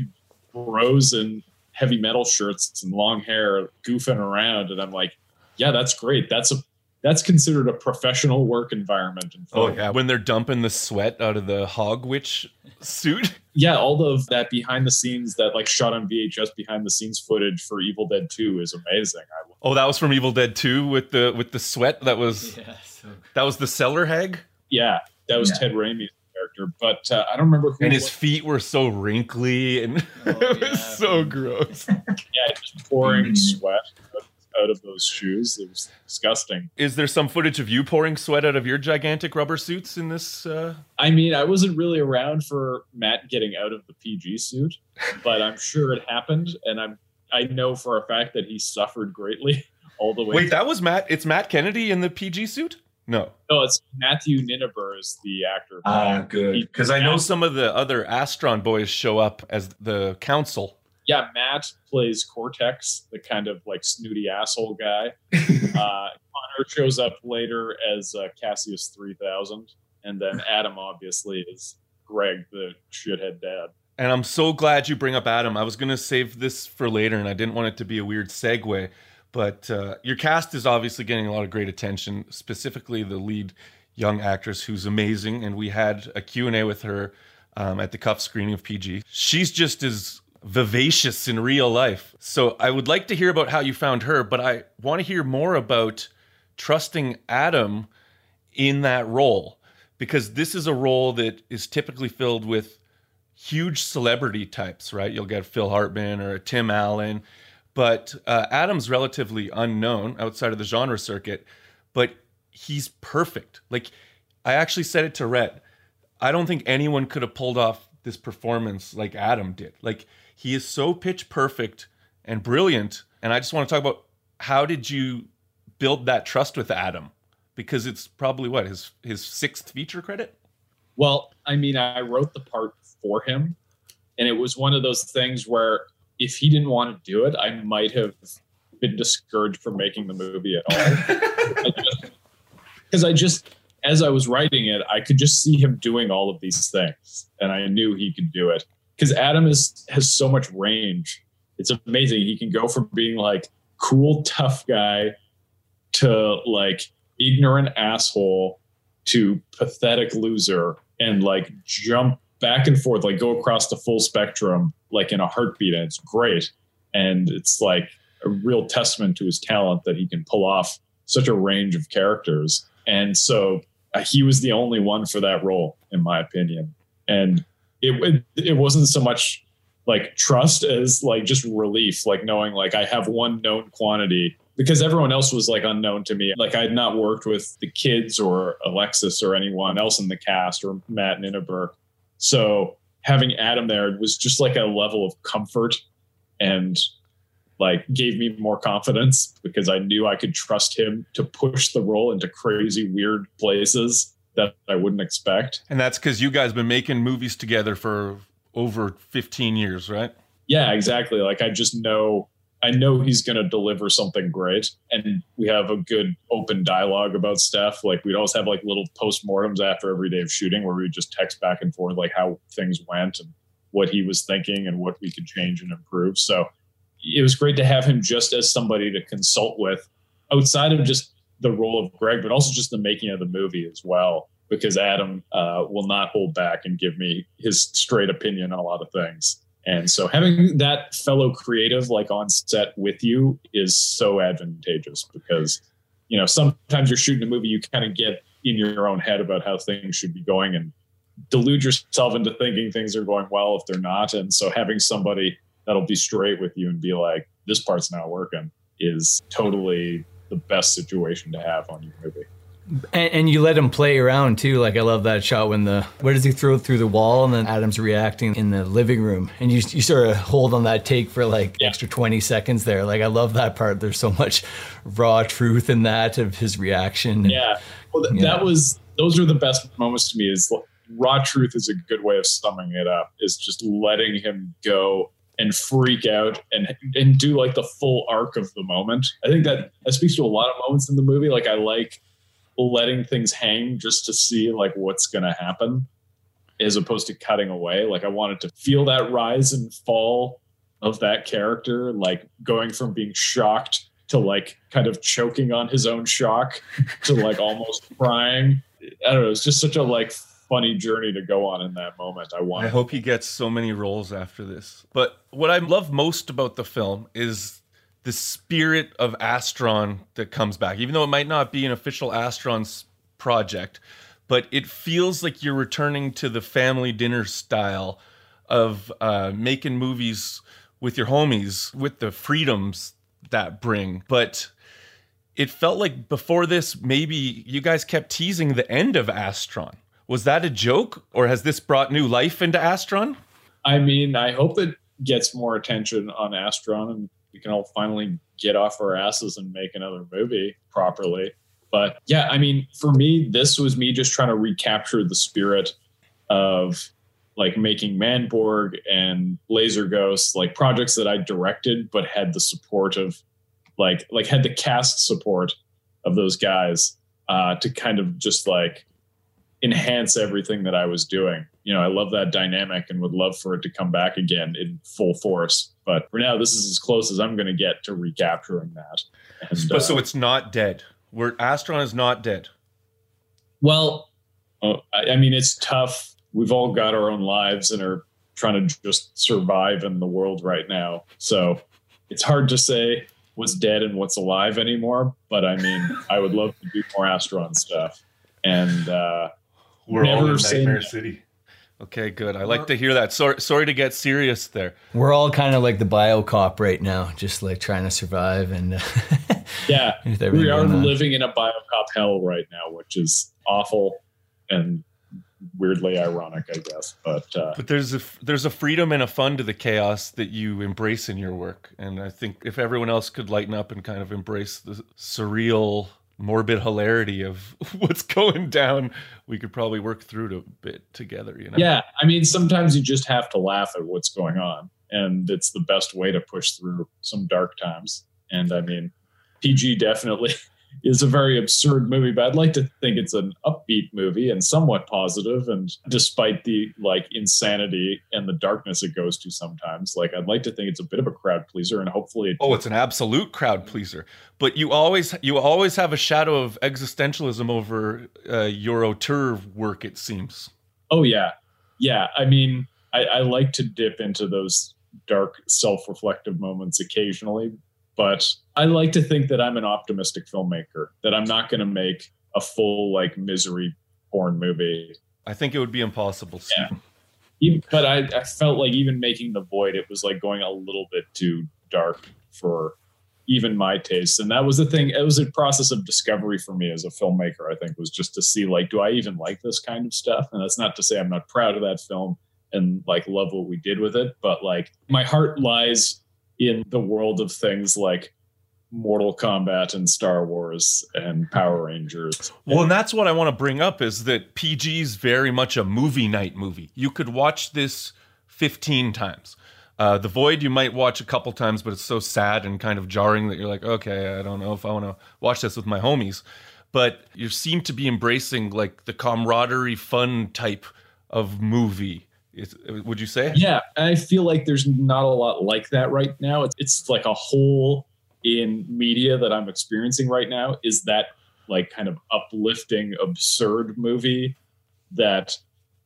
bros in heavy metal shirts and long hair goofing around, and I'm like, "Yeah, that's great. That's a that's considered a professional work environment. In Oh yeah, when they're dumping the sweat out of the hog witch suit. yeah, all of that behind the scenes, that like shot on VHS behind the scenes footage for Evil Dead Two is amazing. I, Oh, that was from Evil Dead 2 with the with the sweat. That was Yeah, so that was the cellar hag, yeah, that was Yeah. Ted Raimi's character, but uh, I don't remember who. and his was. feet were so wrinkly and Oh, it yeah. was so gross. yeah, just pouring Mhm. sweat out- out of those shoes. It was disgusting. Is there some footage of you pouring sweat out of your gigantic rubber suits in this? Uh... I mean, I wasn't really around for Matt getting out of the PG suit, but I'm sure it happened, and I'm I know for a fact that he suffered greatly all the way. Wait, that was Matt. It's Matt Kennedy in the PG suit. No, no, it's Matthew Ninaber is the actor. Ah, good. Because I I know know some of the other Astron boys show up as the council. Yeah, Matt plays Cortex, the kind of like snooty asshole guy. uh, Connor shows up later as uh, Cassius 3000. And then Adam, obviously, is Greg, the shithead dad. And I'm so glad you bring up Adam. I was going to save this for later, and I didn't want it to be a weird segue. But uh, your cast is obviously getting a lot of great attention, specifically the lead young actress who's amazing. And we had a Q&A with her um, at the Cuff screening of PG. She's just as vivacious in real life. So I would like to hear about how you found her, but I want to hear more about trusting Adam in that role because this is a role that is typically filled with huge celebrity types, right? You'll get Phil Hartman or a Tim Allen, but uh, Adam's relatively unknown outside of the genre circuit, but he's perfect. Like I actually said it to Rhett. I don't think anyone could have pulled off this performance like Adam did. Like he is so pitch perfect and brilliant. And I just want to talk about how did you build that trust with Adam? Because it's probably what his his sixth feature credit. Well, I mean, I wrote the part for him, and it was one of those things where if he didn't want to do it, I might have been discouraged from making the movie at all. Because I just, as I was writing it, I could just see him doing all of these things, and I knew he could do it. Because Adam is has so much range. It's amazing. He can go from being like cool, tough guy to like ignorant asshole to pathetic loser and like jump back and forth, like go across the full spectrum, like in a heartbeat. And it's great. And it's like a real testament to his talent that he can pull off such a range of characters. And so uh, he was the only one for that role, in my opinion. And it, it, it wasn't so much like trust as like just relief, like knowing like I have one known quantity because everyone else was like unknown to me. Like I had not worked with the kids or Alexis or anyone else in the cast or Matt Ninaber. So having Adam there was just like a level of comfort and like gave me more confidence because I knew I could trust him to push the role into crazy weird places that I wouldn't expect. And that's because you guys have been making movies together for over 15 years, right? Yeah, exactly. Like I just know I know he's going to deliver something great. And we have a good open dialogue about stuff. Like we'd always have like little postmortems after every day of shooting where we just text back and forth like how things went and what he was thinking and what we could change and improve. So it was great to have him just as somebody to consult with outside of just the role of Greg, but also just the making of the movie as well. Because Adam uh, will not hold back and give me his straight opinion on a lot of things. And so having that fellow creative like on set with you is so advantageous because, you know, sometimes you're shooting a movie, you kind of get in your own head about how things should be going and delude yourself into thinking things are going well if they're not. And so having somebody that'll be straight with you and be like, this part's not working is totally the best situation to have on your movie. And, and, you let him play around too. Like I love that shot when the where does he throw through the wall and then Adam's reacting in the living room, and you you sort of hold on that take for like yeah. extra twenty seconds there. Like I love that part. There's so much raw truth in that of his reaction. Yeah, well, th- that was those are the best moments to me. Is raw truth is a good way of summing it up. Is just letting him go and freak out and and do like the full arc of the moment. I think that that speaks to a lot of moments in the movie. Like I like letting things hang just to see like what's going to happen as opposed to cutting away like i wanted to feel that rise and fall of that character like going from being shocked to like kind of choking on his own shock to like almost crying i don't know it's just such a like funny journey to go on in that moment i want i hope he gets so many roles after this but what i love most about the film is the spirit of Astron that comes back, even though it might not be an official Astron's project, but it feels like you're returning to the family dinner style of uh, making movies with your homies, with the freedoms that bring. But it felt like before this, maybe you guys kept teasing the end of Astron. Was that a joke, or has this brought new life into Astron? I mean, I hope it gets more attention on Astron and we can all finally get off our asses and make another movie properly. But yeah, I mean, for me, this was me just trying to recapture the spirit of like making Manborg and Laser Ghost, like projects that I directed but had the support of like like had the cast support of those guys uh, to kind of just like enhance everything that I was doing. You know, I love that dynamic and would love for it to come back again in full force. But for now, this is as close as I'm going to get to recapturing that. And, but uh, so it's not dead. Where Astron is not dead. Well, uh, I, I mean, it's tough. We've all got our own lives and are trying to just survive in the world right now. So it's hard to say what's dead and what's alive anymore. But I mean, I would love to do more Astron stuff. And uh, We're all in saying Nightmare no. City. Okay, good. I like to hear that. Sorry, sorry to get serious there. We're all kind of like the bio cop right now, just like trying to survive and Yeah, we are living in a biocop hell right now, which is awful and weirdly ironic, I guess. But uh, But there's a there's a freedom and a fun to the chaos that you embrace in your work, and I think if everyone else could lighten up and kind of embrace the surreal, morbid hilarity of what's going down, we could probably work through a bit together. You know? yeah, I mean, sometimes you just have to laugh at what's going on, and it's the best way to push through some dark times. And I mean, PG definitely is a very absurd movie, but I'd like to think it's an upbeat movie and somewhat positive. And despite the like insanity and the darkness it goes to sometimes, like I'd like to think it's a bit of a crowd pleaser, and hopefully, it Oh, it's an absolute crowd pleaser. But you always you always have a shadow of existentialism over uh, your auteur work. It seems. Oh yeah, yeah. I mean, I, I like to dip into those dark, self-reflective moments occasionally, but I like to think that I'm an optimistic filmmaker. That I'm not going to make a full like misery porn movie. I think it would be impossible. Yeah. Even, but I, I felt like even making the void, it was like going a little bit too dark for even my taste. And that was the thing. It was a process of discovery for me as a filmmaker. I think was just to see like, do I even like this kind of stuff? And that's not to say I'm not proud of that film and like love what we did with it, but like my heart lies in the world of things like Mortal Kombat and Star Wars and Power Rangers. Well, and that's what I want to bring up is that PG is very much a movie night movie. You could watch this 15 times. Uh, the Void you might watch a couple times, but it's so sad and kind of jarring that you're like, okay, I don't know if I want to watch this with my homies. But you seem to be embracing like the camaraderie, fun type of movie. Is, would you say? Yeah, I feel like there's not a lot like that right now. It's, it's like a hole in media that I'm experiencing right now is that like kind of uplifting, absurd movie that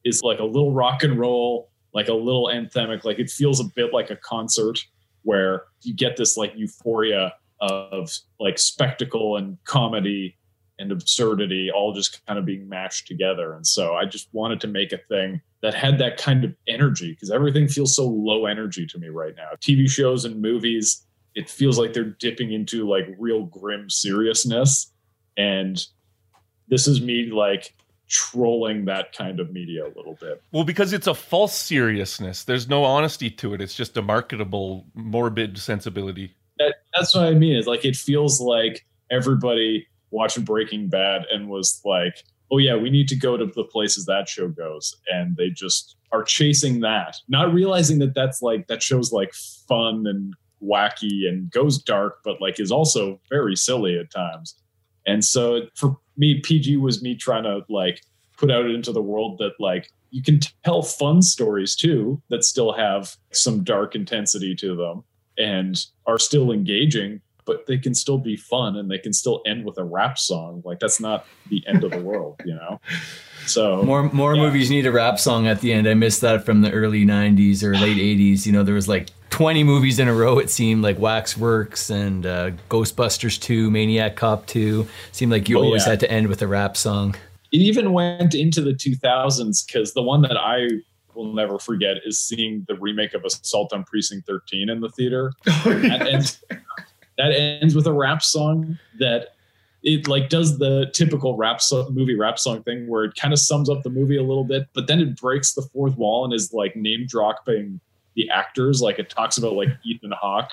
is like a little rock and roll, like a little anthemic. Like it feels a bit like a concert where you get this like euphoria of like spectacle and comedy and absurdity all just kind of being mashed together. And so I just wanted to make a thing that had that kind of energy because everything feels so low energy to me right now. TV shows and movies, it feels like they're dipping into like real grim seriousness. And this is me like trolling that kind of media a little bit. Well, because it's a false seriousness. There's no honesty to it. It's just a marketable, morbid sensibility. That, that's what I mean. Is like it feels like everybody watching Breaking Bad and was like, "Oh yeah, we need to go to the places that show goes," and they just are chasing that, not realizing that that's like that show's like fun and wacky and goes dark, but like is also very silly at times. And so for me, PG was me trying to like put out into the world that like you can tell fun stories too that still have some dark intensity to them and are still engaging, but they can still be fun and they can still end with a rap song. Like that's not the end of the world, you know? So More more Yeah. movies need a rap song at the end. I missed that from the early '90s or late '80s. You know, there was like 20 movies in a row. It seemed like Waxworks and uh, Ghostbusters 2, Maniac Cop 2. Seemed like you Oh, always yeah. had to end with a rap song. it even went into the 2000s because the one that I will never forget is seeing the remake of Assault on Precinct 13 in the theater. that, ends, that ends with a rap song that it like does the typical rap so- movie rap song thing where it kind of sums up the movie a little bit, but then it breaks the fourth wall and is like name dropping the actors. Like it talks about like Ethan Hawke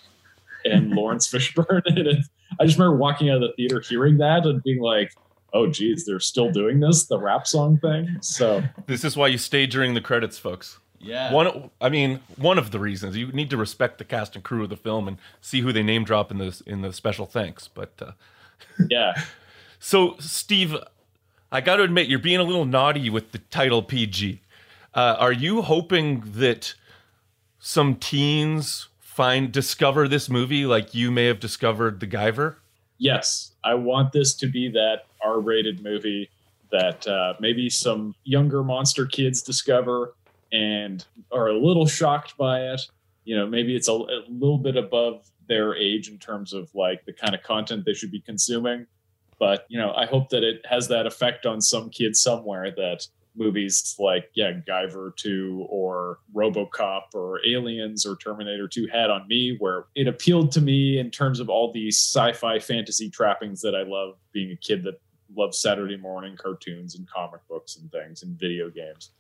and Lawrence Fishburne. And I just remember walking out of the theater hearing that and being like, oh geez, they're still doing this, the rap song thing. So This is why you stay during the credits, folks. Yeah. One, I mean, one of the reasons you need to respect the cast and crew of the film and see who they name drop in the in the special thanks. But uh, yeah. so, Steve, I got to admit you're being a little naughty with the title PG. Uh, are you hoping that some teens find discover this movie like you may have discovered The Guyver? yes, I want this to be that R-rated movie that uh, maybe some younger monster kids discover and are a little shocked by it. You know, maybe it's a, a little bit above their age in terms of like the kind of content they should be consuming. But you know, I hope that it has that effect on some kid somewhere that movies like yeah Guyver 2 or RoboCop or Aliens or Terminator 2 had on me where it appealed to me in terms of all these sci-fi fantasy trappings that I love being a kid that loves Saturday morning cartoons and comic books and things and video games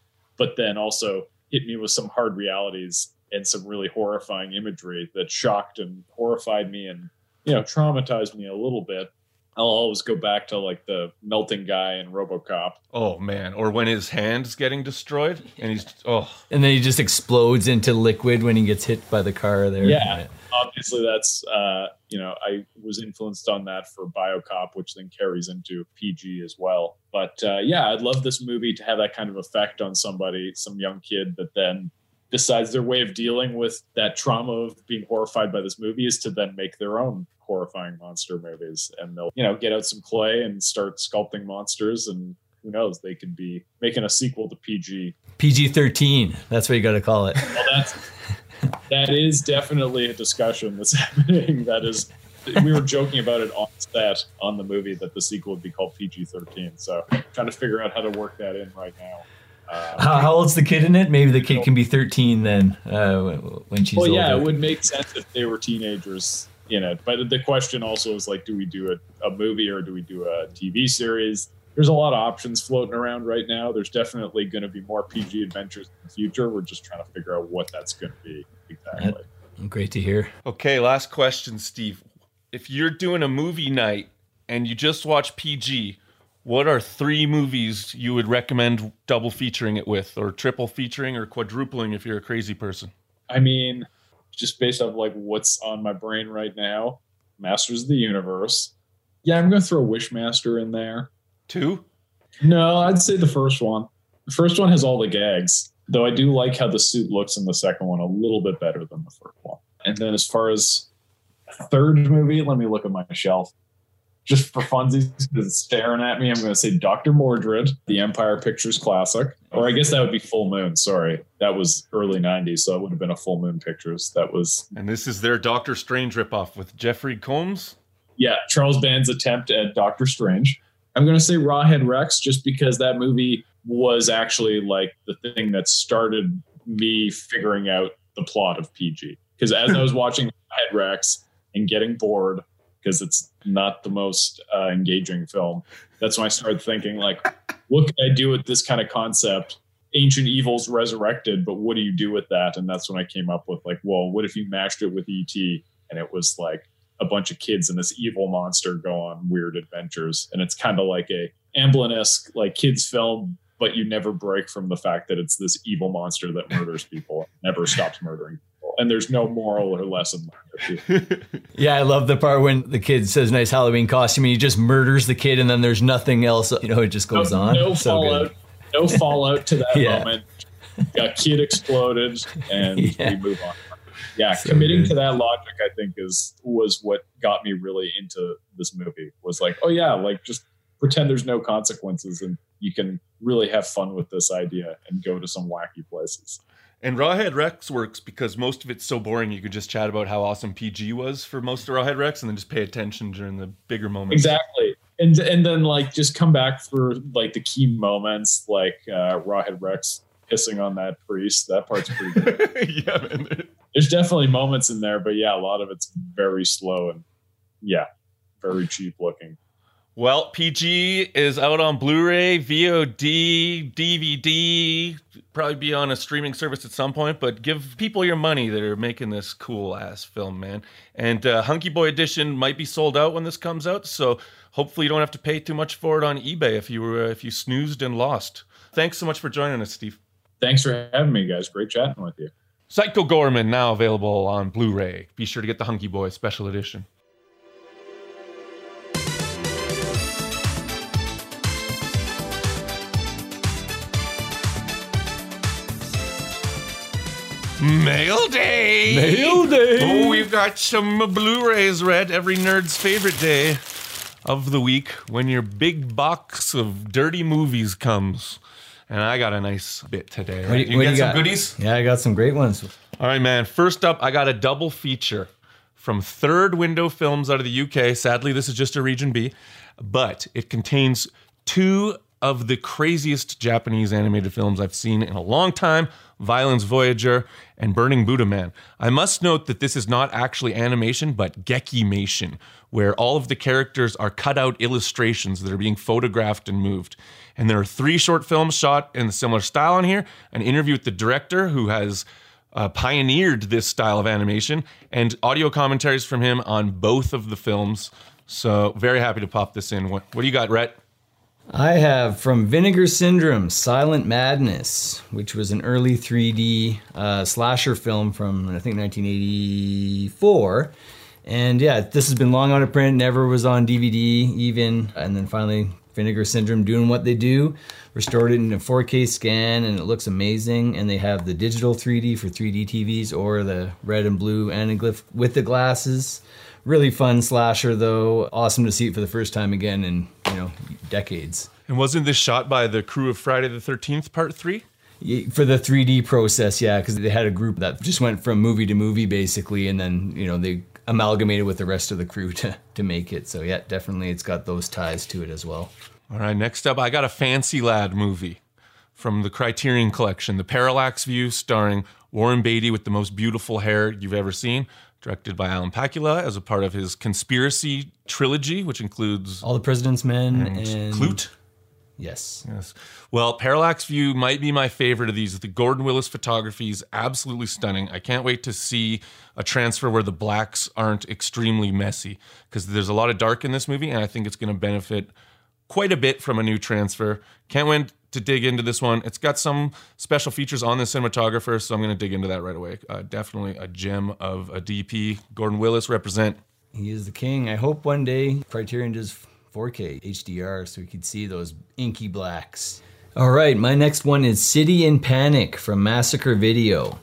but then also hit me with some hard realities and some really horrifying imagery that shocked and horrified me and you know traumatized me a little bit I'll always go back to like the melting guy in RoboCop. Oh man, or when his hand's getting destroyed and he's oh, And then he just explodes into liquid when he gets hit by the car there. Yeah. Obviously, that's uh, you know I was influenced on that for BioCop, which then carries into PG as well. But uh, yeah, I'd love this movie to have that kind of effect on somebody, some young kid that then decides their way of dealing with that trauma of being horrified by this movie is to then make their own horrifying monster movies and they'll you know get out some clay and start sculpting monsters and who knows they could be making a sequel to pg PG 13. That's what you got to call it. well that's that is definitely a discussion that's happening that is we were joking about it on set on the movie that the sequel would be called pg-13 so trying to figure out how to work that in right now uh, How, how old's the kid in it? Maybe the kid can be 13 then uh, when she's well yeah older. it would make sense if they were teenagers in it but the question also is like do we do a, a movie or do we do a tv series there's a lot of options floating around right now there's definitely going to be more pg adventures in the future we're just trying to figure out what that's going to be exactly Great to hear. Okay, last question, Steve. If you're doing a movie night and you just watch PG, what are three movies you would recommend double featuring it with, or triple featuring, or quadrupling if you're a crazy person? I mean, just based off like what's on my brain right now, Masters of the Universe. Yeah, I'm gonna throw Wishmaster in there. Two? No, I'd say the first one. The first one has all the gags, though I do like how the suit looks in the second one a little bit better than the first one. And then as far as third movie, let me look at my shelf. Just for funsies, because it's staring at me, I'm going to say Dr. Mordrid, the Empire Pictures classic. Or I guess that would be Full Moon. Sorry. That was early 90s, so it would have been a Full Moon Pictures. That was And this is their Doctor Strange ripoff with Jeffrey Combs. yeah, Charles Band's attempt at Doctor Strange. I'm going to say Rawhead Rex just because that movie was actually like the thing that started me figuring out the plot of PG. Because as I was watching Rawhead Rex and getting bored because it's not the most uh, engaging film, that's when I started thinking like, what can I do with this kind of concept? Ancient evils resurrected, but what do you do with that? And that's when I came up with like, well, what if you mashed it with ET and it was like a bunch of kids and this evil monster go on weird adventures and it's kind of like a Amblin-esque like kids film but you never break from the fact that it's this evil monster that murders people never stops murdering people and there's no moral or lesson learned. Yeah, I love the part when the kid says nice Halloween costume and he just murders the kid and then there's nothing else. You know, it just goes no, on. no so fallout good. no fallout to that Yeah. moment a kid exploded and Yeah. we move on yeah So committing good. to that logic i think is was what got me really into this movie was like oh yeah like just pretend there's no consequences and you can really have fun with this idea and go to some wacky places And Rawhead Rex works because most of it's so boring you could just chat about how awesome PG was for most of Rawhead Rex and then just pay attention during the bigger moments. exactly and and then like just come back for like the key moments like uh rawhead rex pissing on that priest that part's pretty good yeah, man. There's definitely moments in there, but yeah, a lot of it's very slow and yeah, very cheap looking. Well, PG is out on Blu-ray, VOD, DVD, probably be on a streaming service at some point. But give people your money that are making this cool ass film, man. And uh, Hunky Boy Edition might be sold out when this comes out, so hopefully you don't have to pay too much for it on eBay if you were uh, if you snoozed and lost. Thanks so much for joining us, Steve. Thanks for having me, guys. Great chatting with you. Psycho Goreman now available on Blu-ray. Be sure to get the Hunky Boy Special Edition. Mail day. Mail day. Oh, we've got some Blu-rays read every nerd's favorite day of the week when your big box of dirty movies comes. And I got a nice bit today. What Right? do You, what get do some got? goodies? Yeah, I got some great ones. All right, man. First up, I got a double feature from Third Window Films out of the UK. Sadly, this is just a region B, but it contains two of the craziest Japanese animated films I've seen in a long time Violence Voyager and Burning Buddha Man. I must note that this is not actually animation, but gekimation, where all of the characters are cut out illustrations that are being photographed and moved. And there are three short films shot in a similar style on here an interview with the director who has uh, pioneered this style of animation, and audio commentaries from him on both of the films. So, very happy to pop this in. What, what do you got, Rhett? I have from Vinegar Syndrome, Silent Madness, which was an early 3D uh, slasher film from, I think, 1984. And yeah, this has been long out of print, never was on DVD even. And then finally, Vinegar Syndrome doing what they do, restored it in a 4K scan, and it looks amazing. And they have the digital 3D for 3D TVs or the red and blue anaglyph with the glasses. Really fun slasher though. Awesome to see it for the first time again in you know decades. And wasn't this shot by the crew of Friday the 13th, part three? For the 3D process, yeah, because they had a group that just went from movie to movie basically, and then you know they amalgamated with the rest of the crew to to make it. So yeah, definitely it's got those ties to it as well. All right, next up, I got a Fancy Lad movie from the Criterion Collection, The Parallax View, starring Warren Beatty with the most beautiful hair you've ever seen directed by Alan Pakula as a part of his conspiracy trilogy, which includes All the President's Men mm-hmm. and, and Klute. Yes. Yes. Well, Parallax View might be my favorite of these. The Gordon Willis photography is absolutely stunning. I can't wait to see a transfer where the blacks aren't extremely messy because there's a lot of dark in this movie, and I think it's going to benefit quite a bit from a new transfer. Can't wait to dig into this one. It's got some special features on the cinematographer, so I'm going to dig into that right away. Uh, definitely a gem of a DP. Gordon Willis represent. He is the king. I hope one day Criterion does 4K HDR so we could see those inky blacks. All right, my next one is City in Panic from Massacre Video.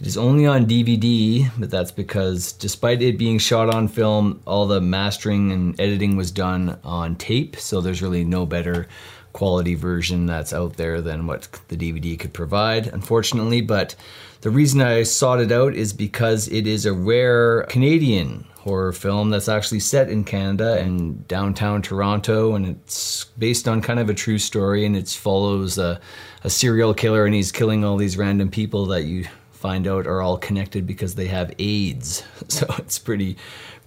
It is only on DVD, but that's because despite it being shot on film, all the mastering and editing was done on tape, so there's really no better quality version that's out there than what the DVD could provide, unfortunately. But the reason I sought it out is because it is a rare Canadian horror film that's actually set in Canada and downtown Toronto, and it's based on kind of a true story, and it follows a, a serial killer, and he's killing all these random people that you find out are all connected because they have AIDS. So it's pretty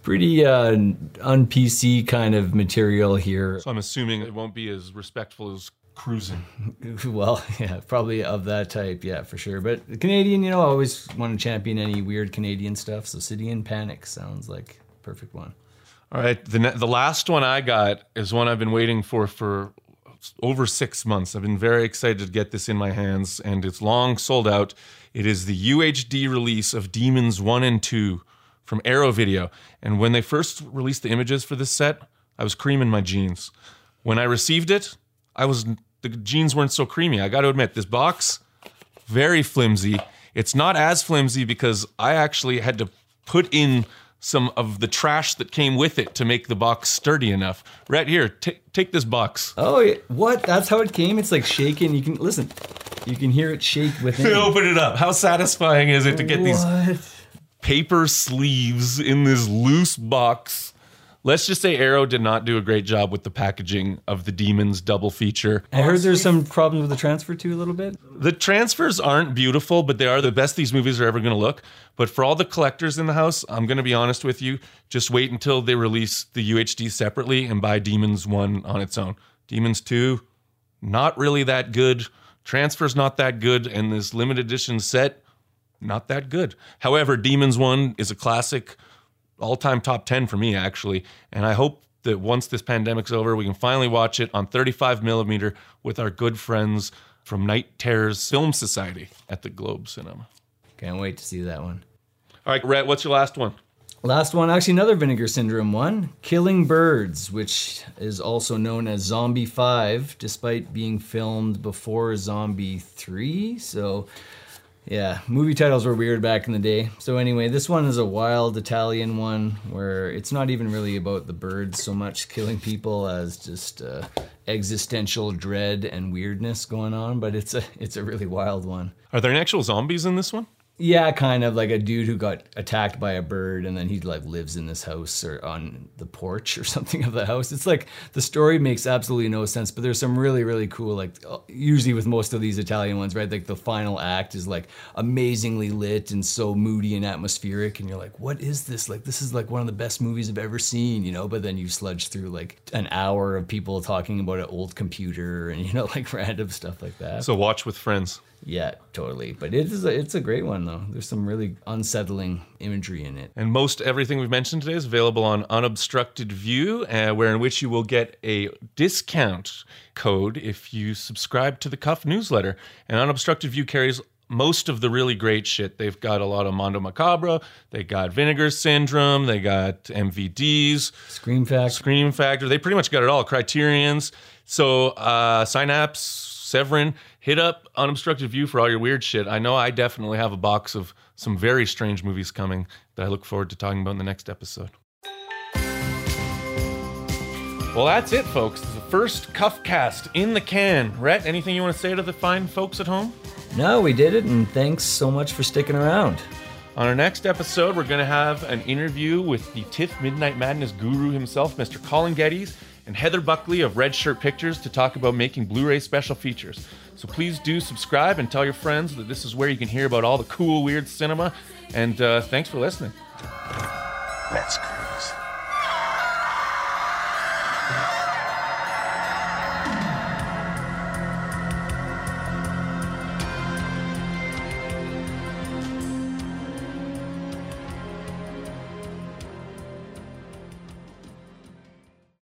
pretty uh, un PC kind of material here. So I'm assuming it won't be as respectful as cruising. well, yeah, probably of that type, yeah, for sure. But Canadian, you know, I always want to champion any weird Canadian stuff. So City in Panic sounds like perfect one. All right, the the last one I got is one I've been waiting for for over six months. I've been very excited to get this in my hands, and it's long sold out. It is the UHD release of Demons One and Two from Arrow Video. And when they first released the images for this set, I was creaming my jeans. When I received it, I was the jeans weren't so creamy. I got to admit, this box very flimsy. It's not as flimsy because I actually had to put in some of the trash that came with it to make the box sturdy enough. Right here, t- take this box. Oh, what? That's how it came. It's like shaking. You can listen. You can hear it shake within. Open it up. How satisfying is it to get what? these paper sleeves in this loose box? Let's just say Arrow did not do a great job with the packaging of the Demons double feature. I heard there's some problems with the transfer too a little bit. The transfers aren't beautiful, but they are the best these movies are ever going to look. But for all the collectors in the house, I'm going to be honest with you, just wait until they release the UHD separately and buy Demons 1 on its own. Demons 2, not really that good. Transfer's not that good, and this limited edition set, not that good. However, Demons 1 is a classic all time top 10 for me, actually. And I hope that once this pandemic's over, we can finally watch it on 35 millimeter with our good friends from Night Terrors Film Society at the Globe Cinema. Can't wait to see that one. All right, Rhett, what's your last one? Last one, actually, another Vinegar Syndrome one Killing Birds, which is also known as Zombie 5, despite being filmed before Zombie 3. So yeah, movie titles were weird back in the day. So anyway, this one is a wild Italian one where it's not even really about the birds so much killing people as just uh, existential dread and weirdness going on. But it's a it's a really wild one. Are there actual zombies in this one? Yeah, kind of like a dude who got attacked by a bird and then he like lives in this house or on the porch or something of the house. It's like the story makes absolutely no sense, but there's some really really cool like usually with most of these Italian ones, right? Like the final act is like amazingly lit and so moody and atmospheric and you're like, "What is this? Like this is like one of the best movies I've ever seen," you know? But then you sludge through like an hour of people talking about an old computer and you know like random stuff like that. So watch with friends. Yeah, totally. But it is a, it's a great one though. There's some really unsettling imagery in it. And most everything we've mentioned today is available on Unobstructed View, uh, where in which you will get a discount code if you subscribe to the Cuff newsletter. And Unobstructed View carries most of the really great shit. They've got a lot of Mondo Macabro, they got Vinegar Syndrome, they got MVDs, Scream Factor. Scream Factor. They pretty much got it all. Criterions. So uh, Synapse, Severin, hit up Unobstructed View for all your weird shit. I know I definitely have a box of some very strange movies coming that I look forward to talking about in the next episode. Well, that's it, folks. The first Cuff Cast in the can. Rhett, anything you want to say to the fine folks at home? No, we did it, and thanks so much for sticking around. On our next episode, we're going to have an interview with the TIFF Midnight Madness guru himself, Mr. Colin Geddes, and Heather Buckley of Red Shirt Pictures to talk about making Blu ray special features. So please do subscribe and tell your friends that this is where you can hear about all the cool, weird cinema. And uh, thanks for listening. Let's go.